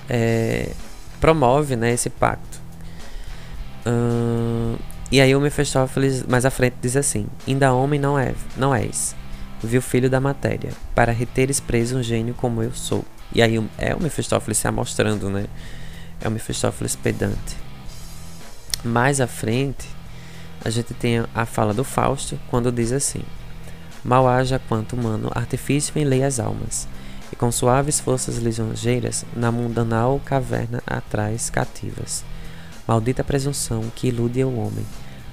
é, promove, né, esse pacto. Hum, e aí o Mephistófeles mais à frente diz assim: ainda homem não é, não és viu filho da matéria, para reteres preso um gênio como eu sou. E aí é o Mephistófeles se amostrando, né? É o Mephistófeles pedante. Mais à frente, a gente tem a fala do Fausto, quando diz assim: Mal haja quanto humano artifício em lei as almas, e com suaves forças lisonjeiras, na mundanal caverna atrás cativas. Maldita presunção que ilude o homem,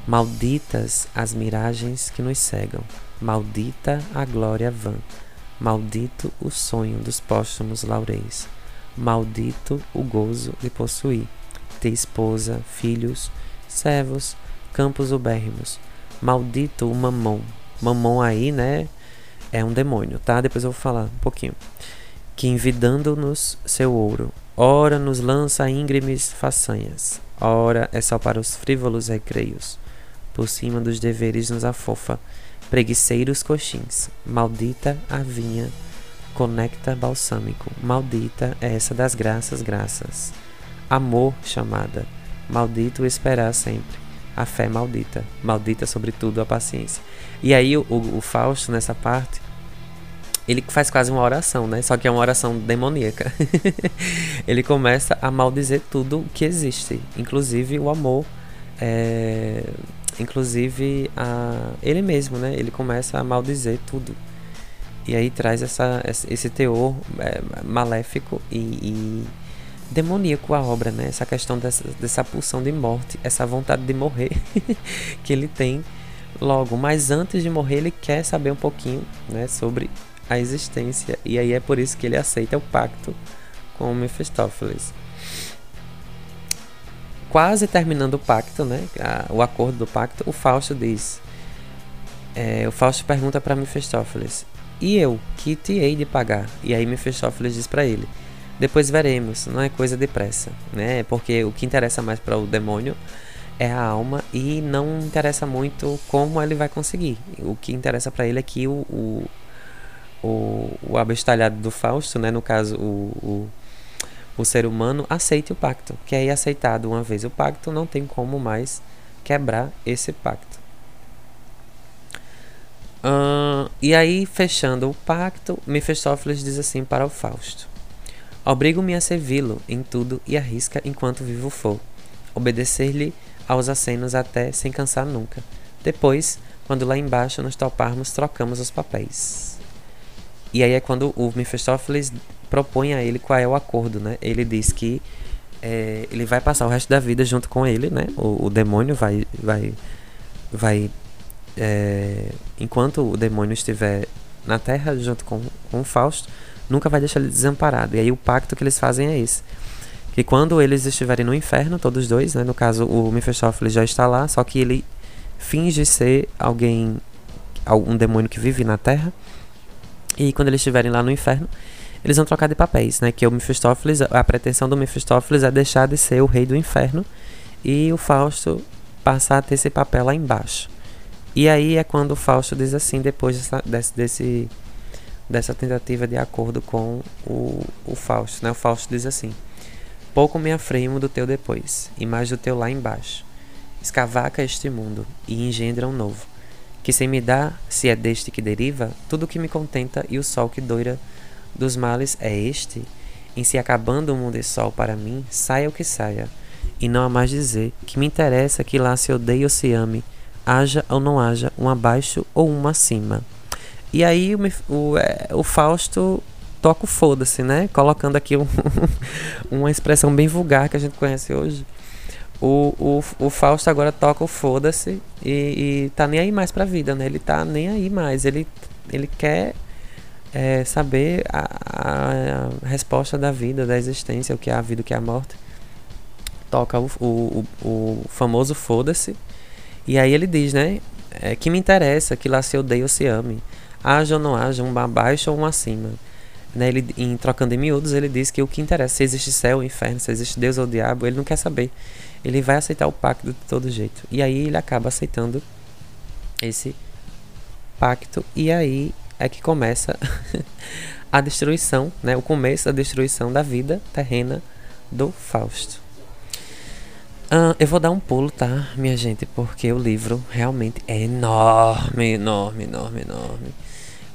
malditas as miragens que nos cegam. Maldita a glória vã, maldito o sonho dos póstumos laureis, maldito o gozo de possuir, ter esposa, filhos, servos, campos ubérrimos, maldito o mamão. Mamão aí, né, é um demônio, tá? Depois eu vou falar um pouquinho. Que envidando-nos seu ouro, ora nos lança íngremes façanhas, ora é só para os frívolos recreios, por cima dos deveres nos afofa, Preguiçeiros coxins, maldita a vinha, conecta balsâmico, maldita é essa das graças, graças. Amor chamada, maldito esperar sempre. A fé maldita, maldita sobretudo a paciência. E aí o, o, Fausto, nessa parte, ele faz quase uma oração, né? Só que é uma oração demoníaca. ele começa a maldizer tudo que existe, inclusive o amor. É inclusive a ele mesmo, né? Ele começa a maldizer tudo. E aí traz essa, esse teor é, maléfico e, e, demoníaco à obra, né? Essa questão dessa, dessa pulsão de morte, essa vontade de morrer que ele tem logo. Mas antes de morrer, ele quer saber um pouquinho né, sobre a existência. E aí é por isso que ele aceita o pacto com Mephistófeles quase terminando o pacto, né? o acordo do pacto, o Fausto diz. É, o Fausto pergunta para Mefistófeles: E eu, que te hei de pagar? E aí Mefistófeles diz para ele: Depois veremos, não é coisa depressa, né? Porque o que interessa mais para o demônio é a alma e não interessa muito como ele vai conseguir. O que interessa para ele é que o, o, o, o abestalhado do Fausto, né? No caso, o, o o ser humano aceite o pacto, que aí aceitado uma vez o pacto, não tem como mais quebrar esse pacto. Uh, e aí, fechando o pacto, Mefistófeles diz assim para o Fausto: Obrigo-me a servi-lo em tudo e arrisca enquanto vivo for, obedecer-lhe aos acenos até sem cansar nunca. Depois, quando lá embaixo nos toparmos, trocamos os papéis. E aí é quando o Mephistófeles propõe a ele qual é o acordo, né? Ele diz que é, ele vai passar o resto da vida junto com ele, né? O, o demônio vai, vai, vai é, enquanto o demônio estiver na Terra junto com, com o Fausto, nunca vai deixar ele desamparado. E aí o pacto que eles fazem é esse. Que quando eles estiverem no inferno, todos dois, né? No caso, o Mephistófeles já está lá, só que ele finge ser alguém, um demônio que vive na Terra. E quando eles estiverem lá no inferno, eles vão trocar de papéis, né? Que o Mephistófeles, a pretensão do Mephistófeles é deixar de ser o rei do inferno e o Fausto passar a ter esse papel lá embaixo. E aí é quando o Fausto diz assim, depois dessa, desse, desse, dessa tentativa de acordo com o, o Fausto, né? O Fausto diz assim: Pouco me afremo do teu depois, e mais do teu lá embaixo. Escavaca este mundo, e engendra um novo, que sem me dá, se é deste que deriva, tudo que me contenta e o sol que doira dos males é este, em se acabando o mundo e sol para mim, saia o que saia, e não há mais dizer que me interessa que lá se odeie ou se ame, haja ou não haja um abaixo ou um acima. E aí o, o, é, o Fausto toca o foda-se, né? Colocando aqui um, uma expressão bem vulgar que a gente conhece hoje. O, o, o Fausto agora toca o foda-se e, e tá nem aí mais pra vida, né? Ele tá nem aí mais. Ele, ele quer é, saber a, a, resposta da vida, da existência, o que é a vida, o que é a morte. Toca o, o, o famoso foda-se. E aí ele diz, né? É, que me interessa que lá se odeie ou se ame. Haja ou não haja, um abaixo ou um acima. Né, ele, em Trocando em Miúdos, ele diz que o que interessa, se existe céu ou inferno, se existe Deus ou diabo, ele não quer saber. Ele vai aceitar o pacto de todo jeito. E aí ele acaba aceitando esse pacto. E aí é que começa a destruição, né, o começo da destruição da vida terrena do Fausto. Uh, eu vou dar um pulo, tá, minha gente, porque o livro realmente é enorme, enorme, enorme, enorme.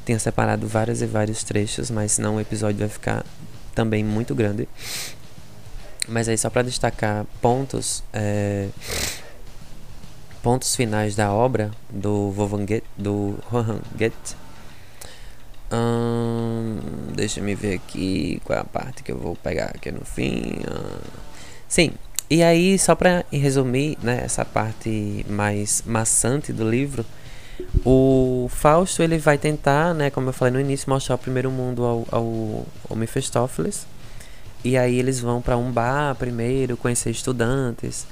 Tenho separado vários e vários trechos, mas senão o episódio vai ficar também muito grande. Mas aí só para destacar pontos, é, pontos finais da obra do Wolfgang do Johann Goethe Hum, deixa me ver aqui qual é a parte que eu vou pegar aqui no fim. Hum. Sim, e aí, só para resumir né, essa parte mais maçante do livro, o Fausto ele vai tentar, né, como eu falei no início, mostrar o primeiro mundo ao, ao, ao Mephistófeles. E aí eles vão para um bar primeiro, conhecer estudantes.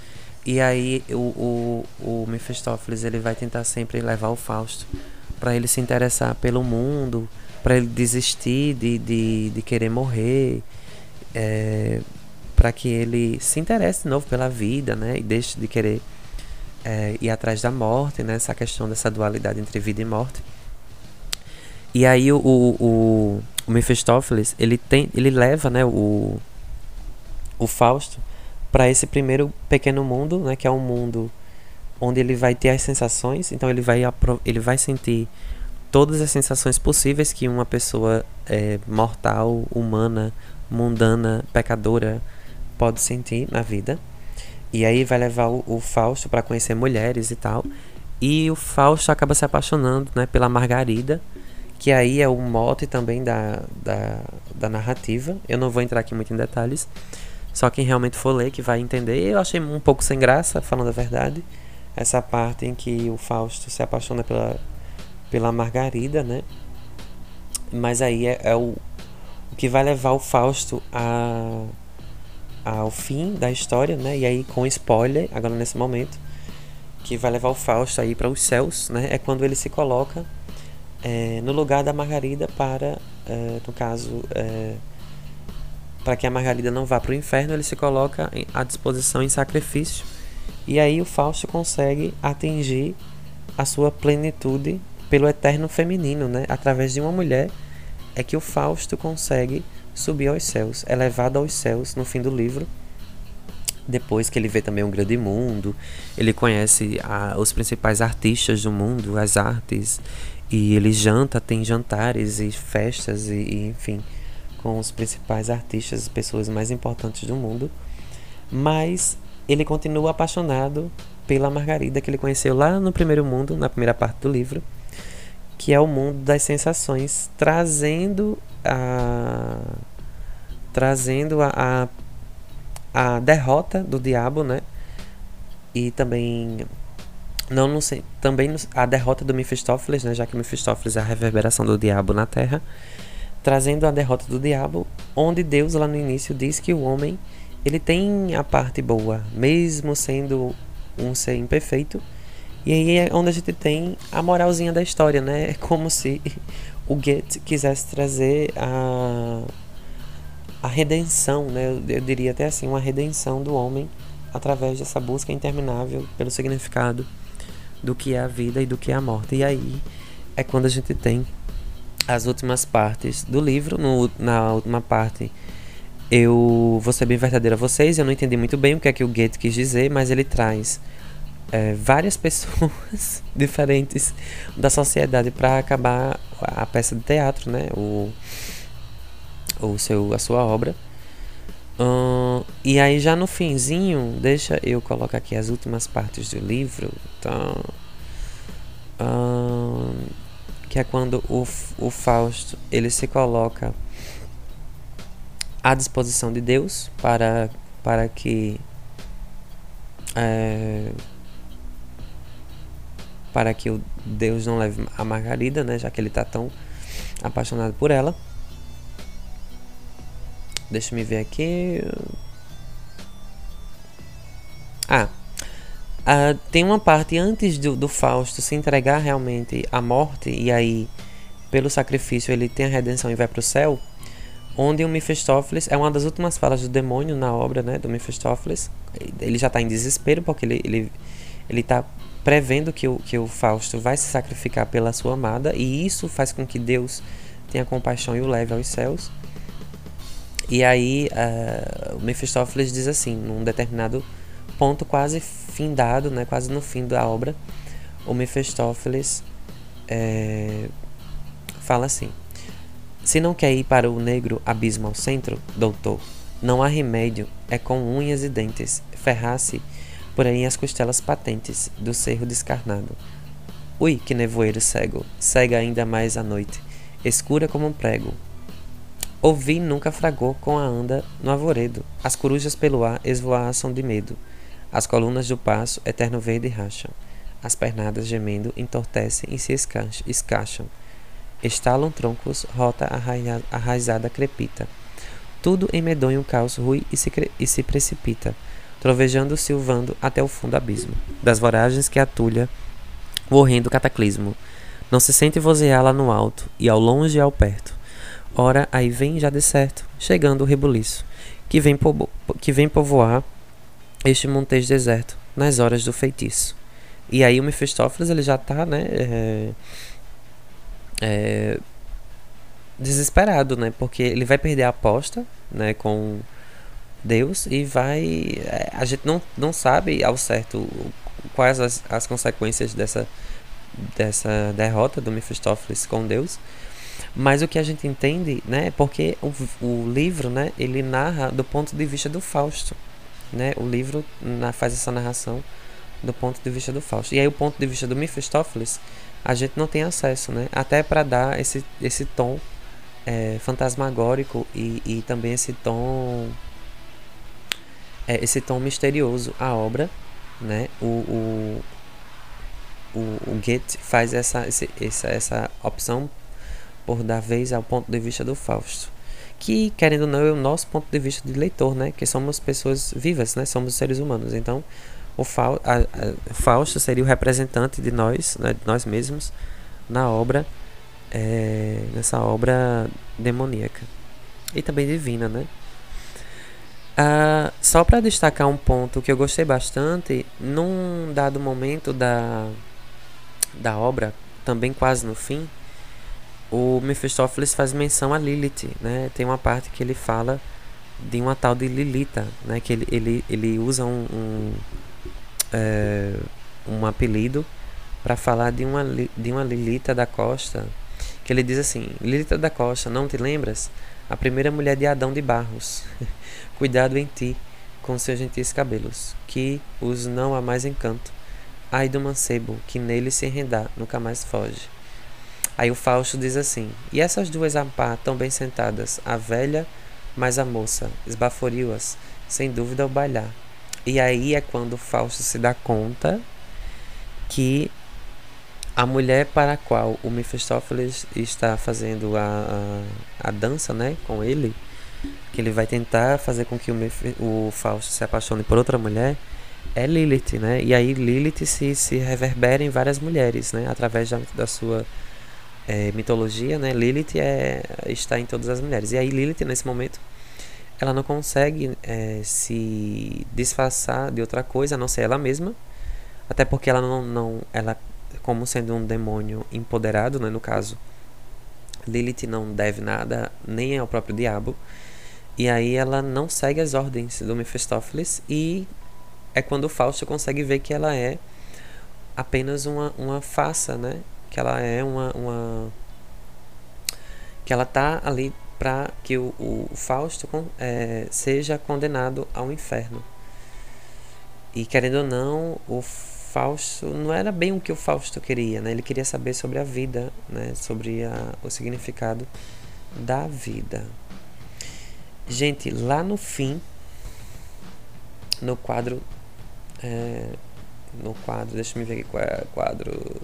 E aí o, o, o Mephistófeles ele vai tentar sempre levar o Fausto para ele se interessar pelo mundo, para ele desistir de, de, de querer morrer, é, para que ele se interesse de novo pela vida, né? E deixe de querer é, ir atrás da morte, né? Essa questão dessa dualidade entre vida e morte. E aí o, o, o Mephistófeles, ele, tem, ele leva né, o, o Fausto para esse primeiro pequeno mundo, né? Que é um mundo onde ele vai ter as sensações, então ele vai, ele vai sentir todas as sensações possíveis que uma pessoa é, mortal, humana, mundana, pecadora pode sentir na vida. E aí vai levar o, o Fausto para conhecer mulheres e tal. E o Fausto acaba se apaixonando né, pela Margarida, que aí é o mote também da, da, da narrativa. Eu não vou entrar aqui muito em detalhes. Só quem realmente for ler que vai entender. Eu achei um pouco sem graça, falando a verdade. Essa parte em que o Fausto se apaixona pela, pela Margarida, né? Mas aí é, é o, o que vai levar o Fausto a, ao fim da história, né? E aí com spoiler, agora nesse momento, que vai levar o Fausto aí para os céus, né? É quando ele se coloca é, no lugar da Margarida para, é, no caso, é, para que a Margarida não vá para o inferno, ele se coloca à disposição em sacrifício. E aí o Fausto consegue atingir a sua plenitude pelo eterno feminino, né? Através de uma mulher é que o Fausto consegue subir aos céus, é levado aos céus no fim do livro. Depois que ele vê também um grande mundo, ele conhece a, os principais artistas do mundo, as artes, e ele janta, tem jantares e festas e, e enfim, com os principais artistas, as pessoas mais importantes do mundo. Mas ele continua apaixonado pela Margarida que ele conheceu lá no primeiro mundo, na primeira parte do livro que é o mundo das sensações, trazendo a trazendo a, a, a derrota do diabo, né? E também não, não sei, também a derrota do Mephistófeles, né, já que Mephistófeles é a reverberação do diabo na Terra, trazendo a derrota do diabo, onde Deus lá no início diz que o homem ele tem a parte boa, mesmo sendo um ser imperfeito. E aí é onde a gente tem a moralzinha da história, né? É como se o Goethe quisesse trazer a a redenção, né? Eu, diria até assim, uma redenção do homem através dessa busca interminável pelo significado do que é a vida e do que é a morte. E aí é quando a gente tem as últimas partes do livro. No, na última parte, eu vou ser bem verdadeiro a vocês. Eu não entendi muito bem o que é que o Goethe quis dizer, mas ele traz é, várias pessoas diferentes da sociedade para acabar a peça de teatro, né? O, o seu, a sua obra. E aí já no finzinho, deixa eu colocar aqui as últimas partes do livro. Então, que é quando o, o Fausto ele se coloca à disposição de Deus para, para que é, para que o Deus não leve a Margarida, né, já que ele está tão apaixonado por ela. Deixa me ver aqui. Ah. Uh, tem uma parte antes do, do Fausto se entregar realmente à morte, e aí, pelo sacrifício, ele tem a redenção e vai para o céu. Onde o Mephistófeles é uma das últimas falas do demônio na obra né, do Mephistófeles. Ele já está em desespero porque ele, ele, ele tá prevendo que o, que o Fausto vai se sacrificar pela sua amada, e isso faz com que Deus tenha compaixão e o leve aos céus. E aí uh, o Mephistófeles diz assim, num determinado ponto quase findado, né, quase no fim da obra, o Mephistófeles é, fala assim: Se não quer ir para o negro abismo ao centro, doutor, não há remédio, é com unhas e dentes, ferrar-se por aí as costelas patentes do cerro descarnado. Ui, que nevoeiro cego, cega ainda mais a noite, escura como um prego, Ouvi nunca fragou com a anda no arvoredo. As corujas pelo ar esvoaçam de medo. As colunas do passo, eterno verde, racham. As pernadas gemendo entortecem e se escacham. Estalam troncos, rota arraizada crepita. Tudo em medonho caos rui e se, e se precipita, trovejando, silvando até o fundo abismo, das voragens que atulha o horrendo cataclismo. Não se sente vozear lá no alto, e ao longe e ao perto Ora, aí vem já de certo, chegando o rebuliço, que vem, que vem povoar este montejo deserto, nas horas do feitiço. E aí o Mephistófeles, ele já tá, né, é, é, desesperado, né, porque ele vai perder a aposta, né, com Deus e vai... É, a gente não, não sabe ao certo quais as, as consequências dessa, dessa derrota do Mephistófeles com Deus, mas o que a gente entende, né, porque o, o livro, né, ele narra do ponto de vista do Fausto, né? O livro na, faz essa narração do ponto de vista do Fausto. E aí o ponto de vista do Mephistófeles, a gente não tem acesso, né? Até para dar esse, esse tom é, fantasmagórico e, e também esse tom é, esse tom misterioso à obra, né? O, o, o, o Goethe faz essa, esse, essa, essa opção por dar vez ao ponto de vista do Fausto. Que, querendo ou não, é o nosso ponto de vista de leitor, né? Que somos pessoas vivas, né? Somos seres humanos. Então, o Fausto seria o representante de nós, né? de nós mesmos, na obra, é, nessa obra demoníaca. E também divina, né? Ah, só para destacar um ponto que eu gostei bastante, num dado momento da, da obra, também quase no fim, o Mephistófeles faz menção a Lilith, né? Tem uma parte que ele fala de uma tal de Lilita, né? Que ele, ele, ele usa um, um, é, um apelido para falar de uma, de uma Lilita da Costa, que ele diz assim, Lilita da Costa, não te lembras? A primeira mulher de Adão de Barros. Cuidado em ti, com seus gentis cabelos, que os não há mais encanto. Ai do mancebo, que nele se enredar, nunca mais foge. Aí o Fausto diz assim: E essas duas a tão bem sentadas, a velha mais a moça, esbaforiu-as, sem dúvida ao bailar. E aí é quando o Fausto se dá conta que a mulher para a qual o Mephistófeles está fazendo a, a, a dança né, com ele, que ele vai tentar fazer com que o, o Fausto se apaixone por outra mulher, é Lilith, né? E aí Lilith se, se reverbera em várias mulheres, né? Através da, da sua é, mitologia, né? Lilith é, está em todas as mulheres. E aí Lilith, nesse momento, ela não consegue é, se disfarçar de outra coisa, a não ser ela mesma. Até porque ela não, não ela como sendo um demônio empoderado, né, no caso, Lilith não deve nada nem ao próprio diabo. E aí ela não segue as ordens do Mephistófeles e é quando o Fausto consegue ver que ela é apenas uma, uma farsa, né? Que ela é uma, uma que ela tá ali para que o, o Fausto é, seja condenado ao inferno. E querendo ou não, o Fausto não era bem o que o Fausto queria, né? Ele queria saber sobre a vida, né? Sobre a, o significado da vida. Gente, lá no fim, no quadro, é, no quadro, deixa eu ver aqui qual é o quadro.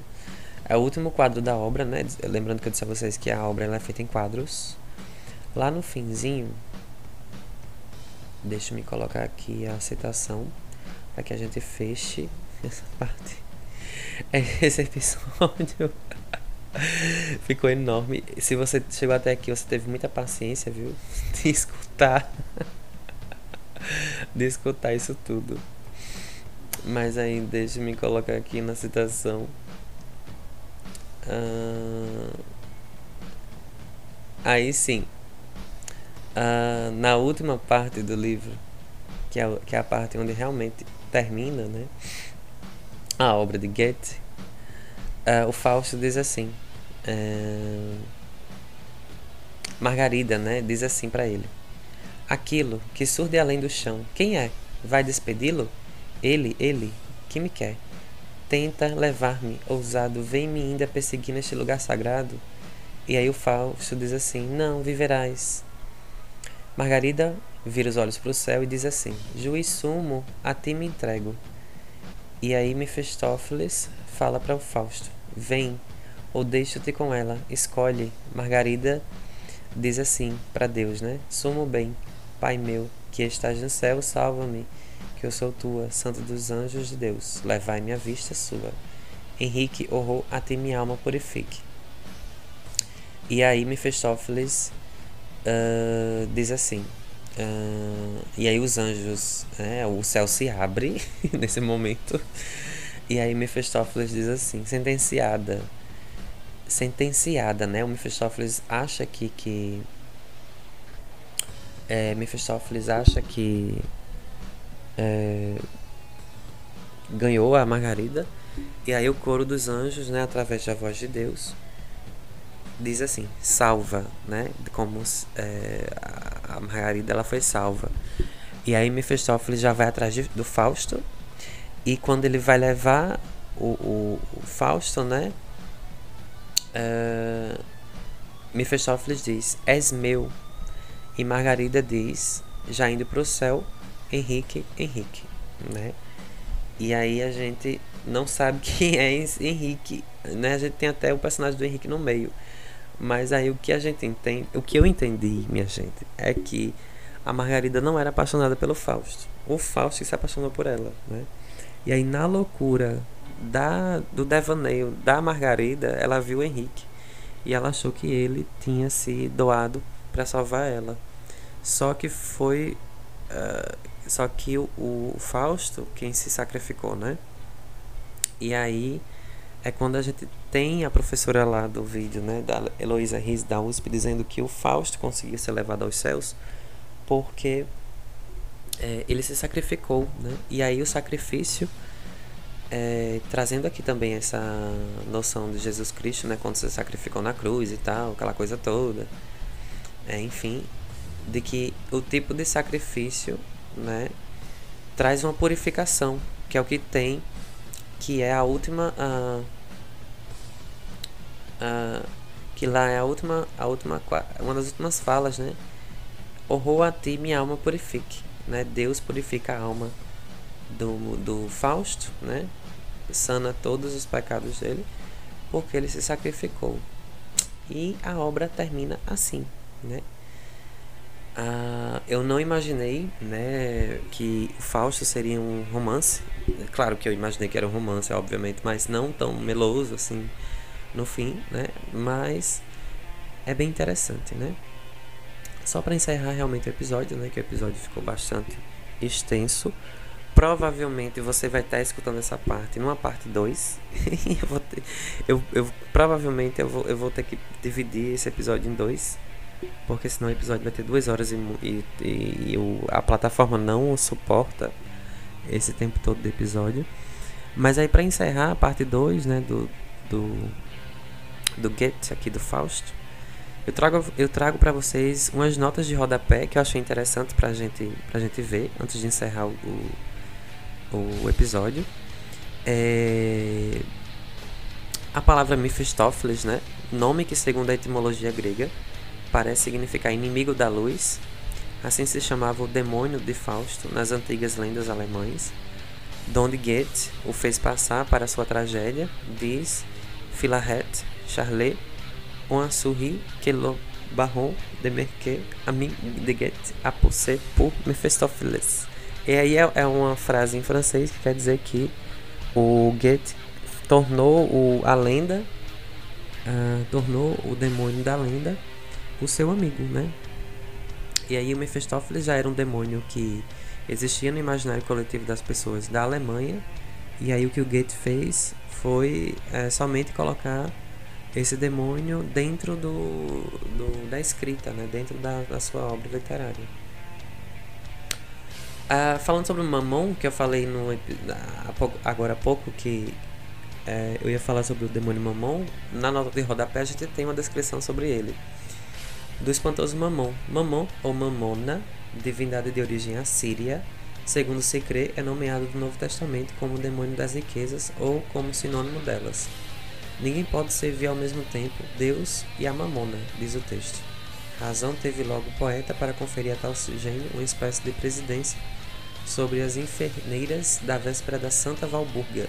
É o último quadro da obra, né? Lembrando que eu disse a vocês que a obra é feita em quadros. Lá no finzinho, deixa eu me colocar aqui a citação para que a gente feche essa parte. Esse episódio ficou enorme. Se você chegou até aqui, você teve muita paciência, viu? De escutar. De escutar isso tudo. Mas aí, deixa eu me colocar aqui na citação. Ah, aí sim. Ah, na última parte do livro, que é, que é a parte onde realmente termina, né? a obra de Goethe, uh, o Fausto diz assim: uh, Margarida, né, diz assim para ele: Aquilo que surge além do chão, quem é? Vai despedi-lo? Ele, ele, que me quer. Tenta levar-me, ousado, vem-me ainda perseguir neste lugar sagrado. E aí o Fausto diz assim: Não, viverás. Margarida vira os olhos para o céu e diz assim: Juiz sumo, a ti me entrego. E aí Mefistófeles fala para o Fausto: Vem, ou deixa-te com ela, escolhe. Margarida diz assim para Deus, né? Sumo bem, Pai meu, que estás no céu, salva-me, que eu sou tua, santo dos anjos de Deus, levai-me à vista sua. Henrique, horror, a ti minha alma purifique. E aí Mefistófeles uh, diz assim: Uh, e aí os anjos, né, o céu se abre nesse momento. E aí Mephistófeles diz assim, sentenciada. Sentenciada, né? O Mephistófeles acha que... que é, Mephistófeles acha que... É, ganhou a Margarida. E aí o coro dos anjos, né, através da voz de Deus, diz assim, salva, né? Como é, a Margarida ela foi salva. E aí Mephistófeles já vai atrás de, do Fausto. E quando ele vai levar o, o, o Fausto, né? Uh, Mephistófeles diz: És meu. E Margarida diz, já indo para o céu, Henrique, Henrique, né? E aí a gente não sabe quem é Henrique, né? A gente tem até o personagem do Henrique no meio. Mas aí o que a gente entende, o que eu entendi, minha gente, é que a Margarida não era apaixonada pelo Fausto. O Fausto se apaixonou por ela, né? E aí na loucura da do devaneio da Margarida, ela viu o Henrique e ela achou que ele tinha se doado para salvar ela. Só que foi uh, só que o, o Fausto quem se sacrificou, né? E aí é quando a gente tem a professora lá do vídeo, né, da Heloísa Riz da USP, dizendo que o Fausto conseguiu ser levado aos céus porque é, ele se sacrificou, né? E aí o sacrifício, é, trazendo aqui também essa noção de Jesus Cristo, né, quando se sacrificou na cruz e tal, aquela coisa toda, é, enfim, de que o tipo de sacrifício, né, traz uma purificação, que é o que tem que é a última. Uh, uh, que lá é a última, a última, uma das últimas falas, né? Horror a ti, minha alma purifique, né? Deus purifica a alma do, do Fausto, né? Sana todos os pecados dele, porque ele se sacrificou. E a obra termina assim, né? Ah, eu não imaginei né, que Fausto seria um romance. Claro que eu imaginei que era um romance, obviamente, mas não tão meloso assim no fim, né? Mas é bem interessante, né? Só para encerrar realmente o episódio, né? Que o episódio ficou bastante extenso. Provavelmente você vai estar escutando essa parte numa parte 2. eu, eu, eu, provavelmente eu vou, eu vou ter que dividir esse episódio em dois. Porque senão o episódio vai ter duas horas e, e, e a plataforma não suporta esse tempo todo do episódio. Mas aí para encerrar a parte 2 né, do, do, do Get aqui do Fausto, eu trago, eu trago para vocês umas notas de rodapé que eu achei interessante para gente, a gente ver antes de encerrar o, o, o episódio. É, a palavra Mephistófeles, né? Nome que, segundo a etimologia grega, parece significar inimigo da luz. Assim se chamava o demônio de Fausto nas antigas lendas alemães. Donde Goethe o fez passar para sua tragédia, diz Philaret Charlet, on souris que le baron de Merquet a mim de Goethe a poussé pour Mephistopheles. E aí é, é, uma frase em francês que quer dizer que o Goethe tornou o, a lenda, uh, tornou o demônio da lenda o seu amigo, né? E aí o Mephistófeles já era um demônio que existia no imaginário coletivo das pessoas da Alemanha. E aí o que o Goethe fez foi é, somente colocar esse demônio dentro do, do da escrita, né? dentro da, da sua obra literária. Ah, falando sobre o Mamon, que eu falei no, agora há pouco, que é, eu ia falar sobre o demônio Mamon, na nota de rodapé a gente tem uma descrição sobre ele do espantoso Mamon. Mamon, ou Mamona, divindade de origem assíria, segundo se crê, é nomeado no Novo Testamento como o demônio das riquezas ou como sinônimo delas. Ninguém pode servir ao mesmo tempo Deus e a Mamona, diz o texto. Razão teve logo o poeta para conferir a tal gênio uma espécie de presidência sobre as enfermeiras da véspera da Santa Valburga.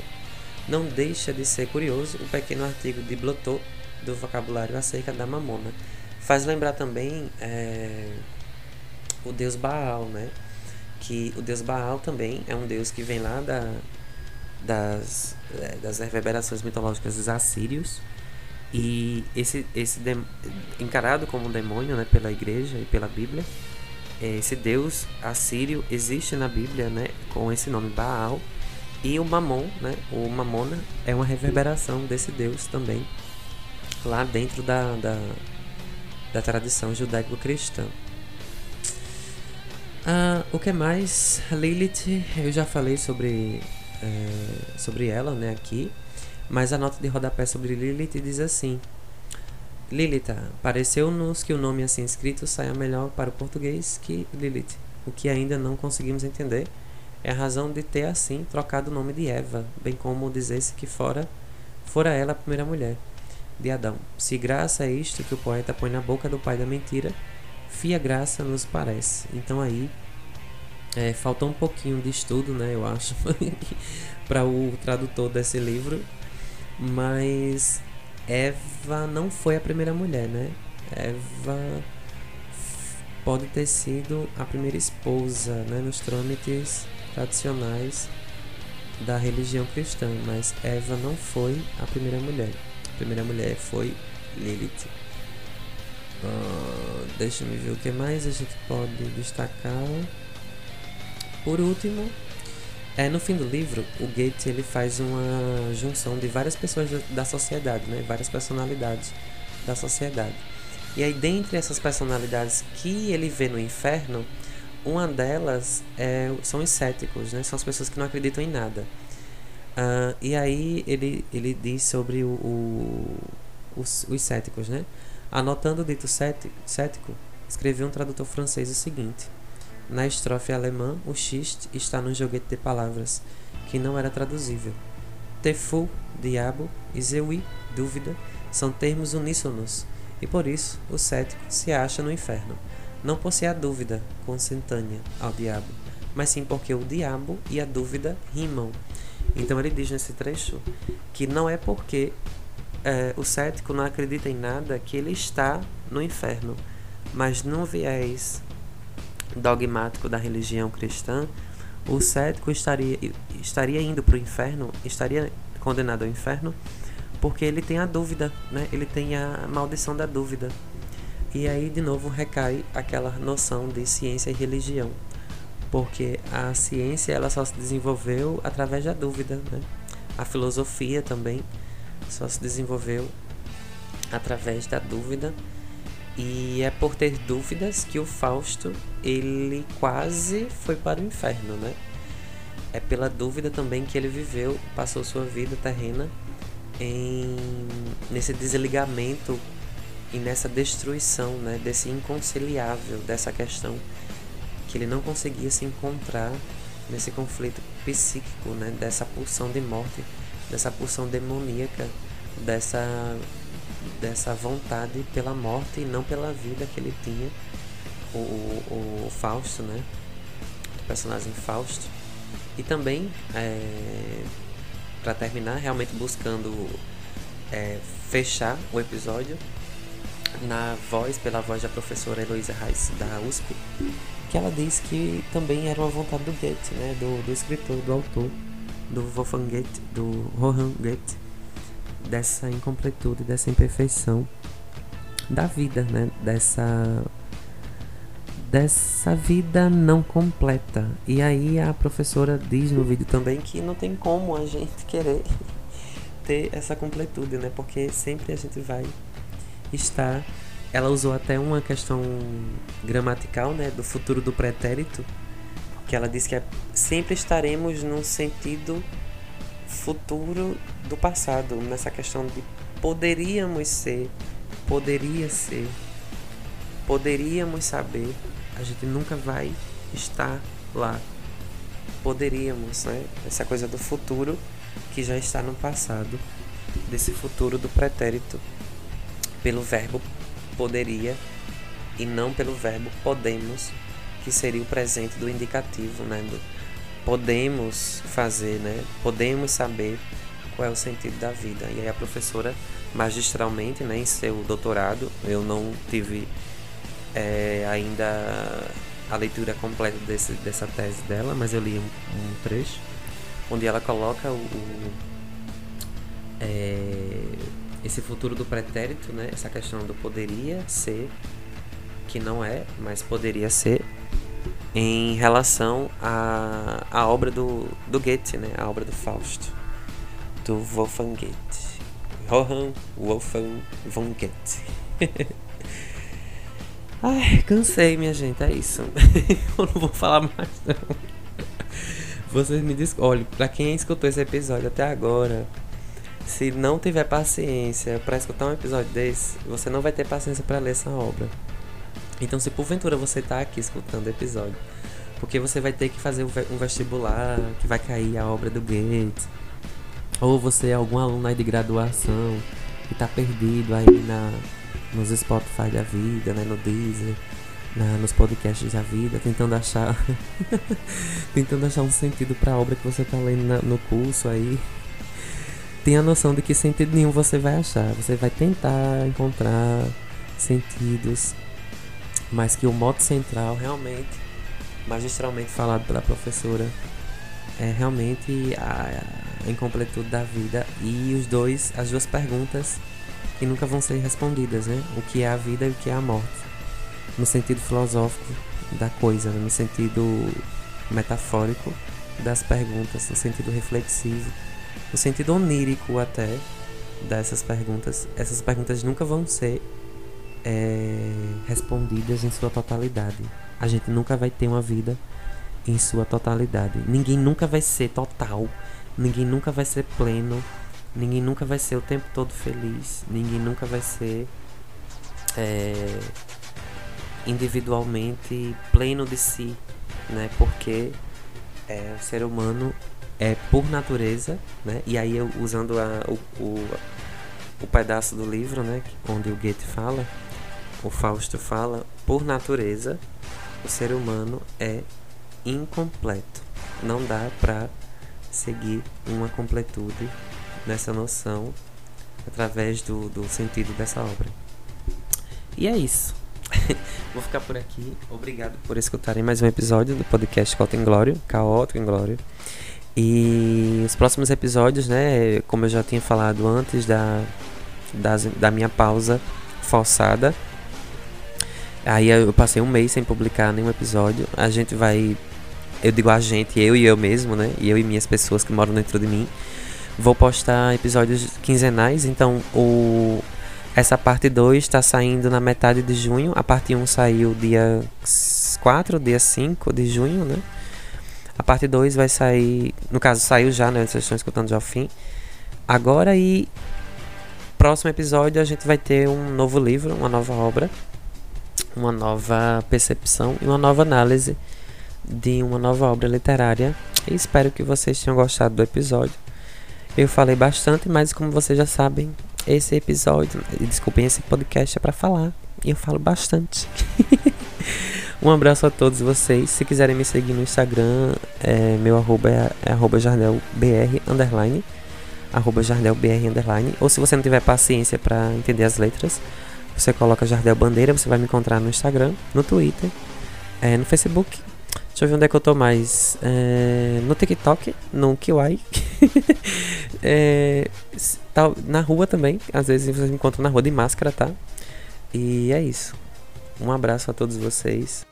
Não deixa de ser curioso o pequeno artigo de Blotot do vocabulário acerca da Mamona, Faz lembrar também é, o deus Baal, né? Que o deus Baal também é um deus que vem lá da, das, é, das reverberações mitológicas dos assírios. E esse, esse de, encarado como um demônio né, pela igreja e pela Bíblia, esse deus assírio existe na Bíblia né, com esse nome Baal. E o Mamon, né, o Mamona, é uma reverberação desse deus também, lá dentro da, da, da tradição judaico-cristã. Ah, o que mais? Lilith, eu já falei sobre, é, sobre ela né, aqui, mas a nota de rodapé sobre Lilith diz assim: Lilith, pareceu-nos que o nome assim escrito saia melhor para o português que Lilith. O que ainda não conseguimos entender é a razão de ter assim trocado o nome de Eva, bem como dizer-se que fora fora ela a primeira mulher de Adão. Se graça é isto que o poeta põe na boca do pai da mentira, fia graça nos parece. Então aí é, faltou um pouquinho de estudo, né, eu acho, para o tradutor desse livro, mas Eva não foi a primeira mulher, né? Eva pode ter sido a primeira esposa, né, nos trâmites tradicionais da religião cristã, mas Eva não foi a primeira mulher primeira mulher foi Lilith. Uh, deixa eu ver o que mais a gente pode destacar. Por último, é no fim do livro, o Goethe ele faz uma junção de várias pessoas da sociedade, né? Várias personalidades da sociedade. E aí, dentre essas personalidades que ele vê no inferno, uma delas é, são os céticos, né? São as pessoas que não acreditam em nada. Uh, e aí ele, ele diz sobre o, o os, os, céticos, né? Anotando o dito cético, escreveu um tradutor francês o seguinte: Na estrofe alemã, o X está num joguete de palavras que não era traduzível. Tefu, diabo, e zeui, dúvida, são termos uníssonos e por isso o cético se acha no inferno, não por ser a dúvida consentânea ao diabo, mas sim porque o diabo e a dúvida rimam. Então ele diz nesse trecho que não é porque é, o cético não acredita em nada que ele está no inferno, mas no viés dogmático da religião cristã, o cético estaria, estaria indo para o inferno, estaria condenado ao inferno, porque ele tem a dúvida, né? ele tem a maldição da dúvida. E aí, de novo, recai aquela noção de ciência e religião, porque a ciência ela só se desenvolveu através da dúvida, né? a filosofia também só se desenvolveu através da dúvida e é por ter dúvidas que o Fausto ele quase foi para o inferno, né? É pela dúvida também que ele viveu, passou sua vida terrena em nesse desligamento e nessa destruição, né, desse inconciliável, dessa questão que ele não conseguia se encontrar nesse conflito psíquico, né, dessa pulsão de morte, dessa pulsão demoníaca, dessa dessa vontade pela morte e não pela vida que ele tinha, o, o, o Fausto, né? O personagem Fausto. E também, é, para terminar, realmente buscando é, fechar o episódio na voz, pela voz da professora Heloísa Reis, da USP, que ela diz que também era uma vontade do Goethe, né? Do, do escritor, do autor, do Wolfgang Goethe, do Rohan Goethe, dessa incompletude, dessa imperfeição da vida, né? Dessa dessa vida não completa. E aí a professora diz no vídeo também que não tem como a gente querer ter essa completude, né? Porque sempre a gente vai estar ela usou até uma questão gramatical, né, do futuro do pretérito, que ela diz que é, sempre estaremos num sentido futuro do passado, nessa questão de poderíamos ser, poderia ser, poderíamos saber, a gente nunca vai estar lá. Poderíamos, né? Essa coisa do futuro que já está no passado, desse futuro do pretérito, pelo verbo poderia e não pelo verbo podemos, que seria o presente do indicativo, né? Do, podemos fazer, né? Podemos saber qual é o sentido da vida. E aí a professora, magistralmente, né, em seu doutorado, eu não tive é, ainda a leitura completa desse, dessa tese dela, mas eu li um, um trecho onde ela coloca o, o é, esse futuro do pretérito, né, essa questão do poderia ser, que não é, mas poderia ser, em relação à, à obra do, do Goethe, né? A obra do Fausto, do Wolfgang Goethe. Johann Wolfgang von Goethe. Ai, cansei, minha gente, é isso. Eu não vou falar mais, não. Vocês me desculpem. Olha, pra quem escutou esse episódio até agora, se não tiver paciência para escutar um episódio desse, você não vai ter paciência para ler essa obra. Então, se porventura você está aqui escutando o episódio, porque você vai ter que fazer um vestibular, que vai cair a obra do Gates, ou você é algum aluno aí de graduação que está perdido aí na, nos Spotify da vida, né, no Deezer, na, nos podcasts da vida, tentando achar tentando achar um sentido para a obra que você está lendo na, no curso aí. Tenha a noção de que sentido nenhum você vai achar. Você vai tentar encontrar sentidos mas que o modo central realmente, magistralmente falado pela professora, é realmente a, a incompletude da vida e os dois, as duas perguntas que nunca vão ser respondidas, né? O que é a vida e o que é a morte, no sentido filosófico da coisa, né? no sentido metafórico das perguntas, no sentido reflexivo, no sentido onírico até dessas perguntas. Essas perguntas nunca vão ser é, respondidas em sua totalidade. A gente nunca vai ter uma vida em sua totalidade. Ninguém nunca vai ser total. Ninguém nunca vai ser pleno. Ninguém nunca vai ser o tempo todo feliz. Ninguém nunca vai ser é, individualmente pleno de si, né? Porque é, o ser humano é por natureza, né? E aí eu usando a, o, o o pedaço do livro, né, onde o Goethe fala, o Fausto fala, por natureza, o ser humano é incompleto. Não dá para seguir uma completude nessa noção através do, do sentido dessa obra. E é isso. Vou ficar por aqui. Obrigado por escutarem mais um episódio do podcast Caótico Inglório. Caótico Inglório. E os próximos episódios, né, como eu já tinha falado antes da, da minha pausa forçada, aí eu passei um mês sem publicar nenhum episódio. A gente vai, eu digo a gente, eu e eu mesmo, né, e eu e minhas pessoas que moram dentro de mim, vou postar episódios quinzenais. Então, o, essa parte 2 está saindo na metade de junho. A parte 1 um saiu dia 4, dia 5 de junho, né? A parte 2 vai sair. No caso, saiu já, né? Vocês estão escutando já ao fim. Agora e. Próximo episódio a gente vai ter um novo livro, uma nova obra, uma nova percepção e uma nova análise de uma nova obra literária. E espero que vocês tenham gostado do episódio. Eu falei bastante, mas como vocês já sabem, esse episódio, desculpem, esse podcast é para falar. E eu falo bastante. um abraço a todos vocês. Se quiserem me seguir no Instagram, é, meu arroba é, é arroba jardelbr, underline. Arroba jardelbr, underline. Ou se você não tiver paciência para entender as letras, você coloca Jardel Bandeira, você vai me encontrar no Instagram, no Twitter, é, no Facebook. Deixa eu ver onde é que eu tô mais. É, no TikTok, no Kiwai. é, tá, na rua também. Às vezes vocês me encontram na rua de máscara, tá? E é isso. Um abraço a todos vocês.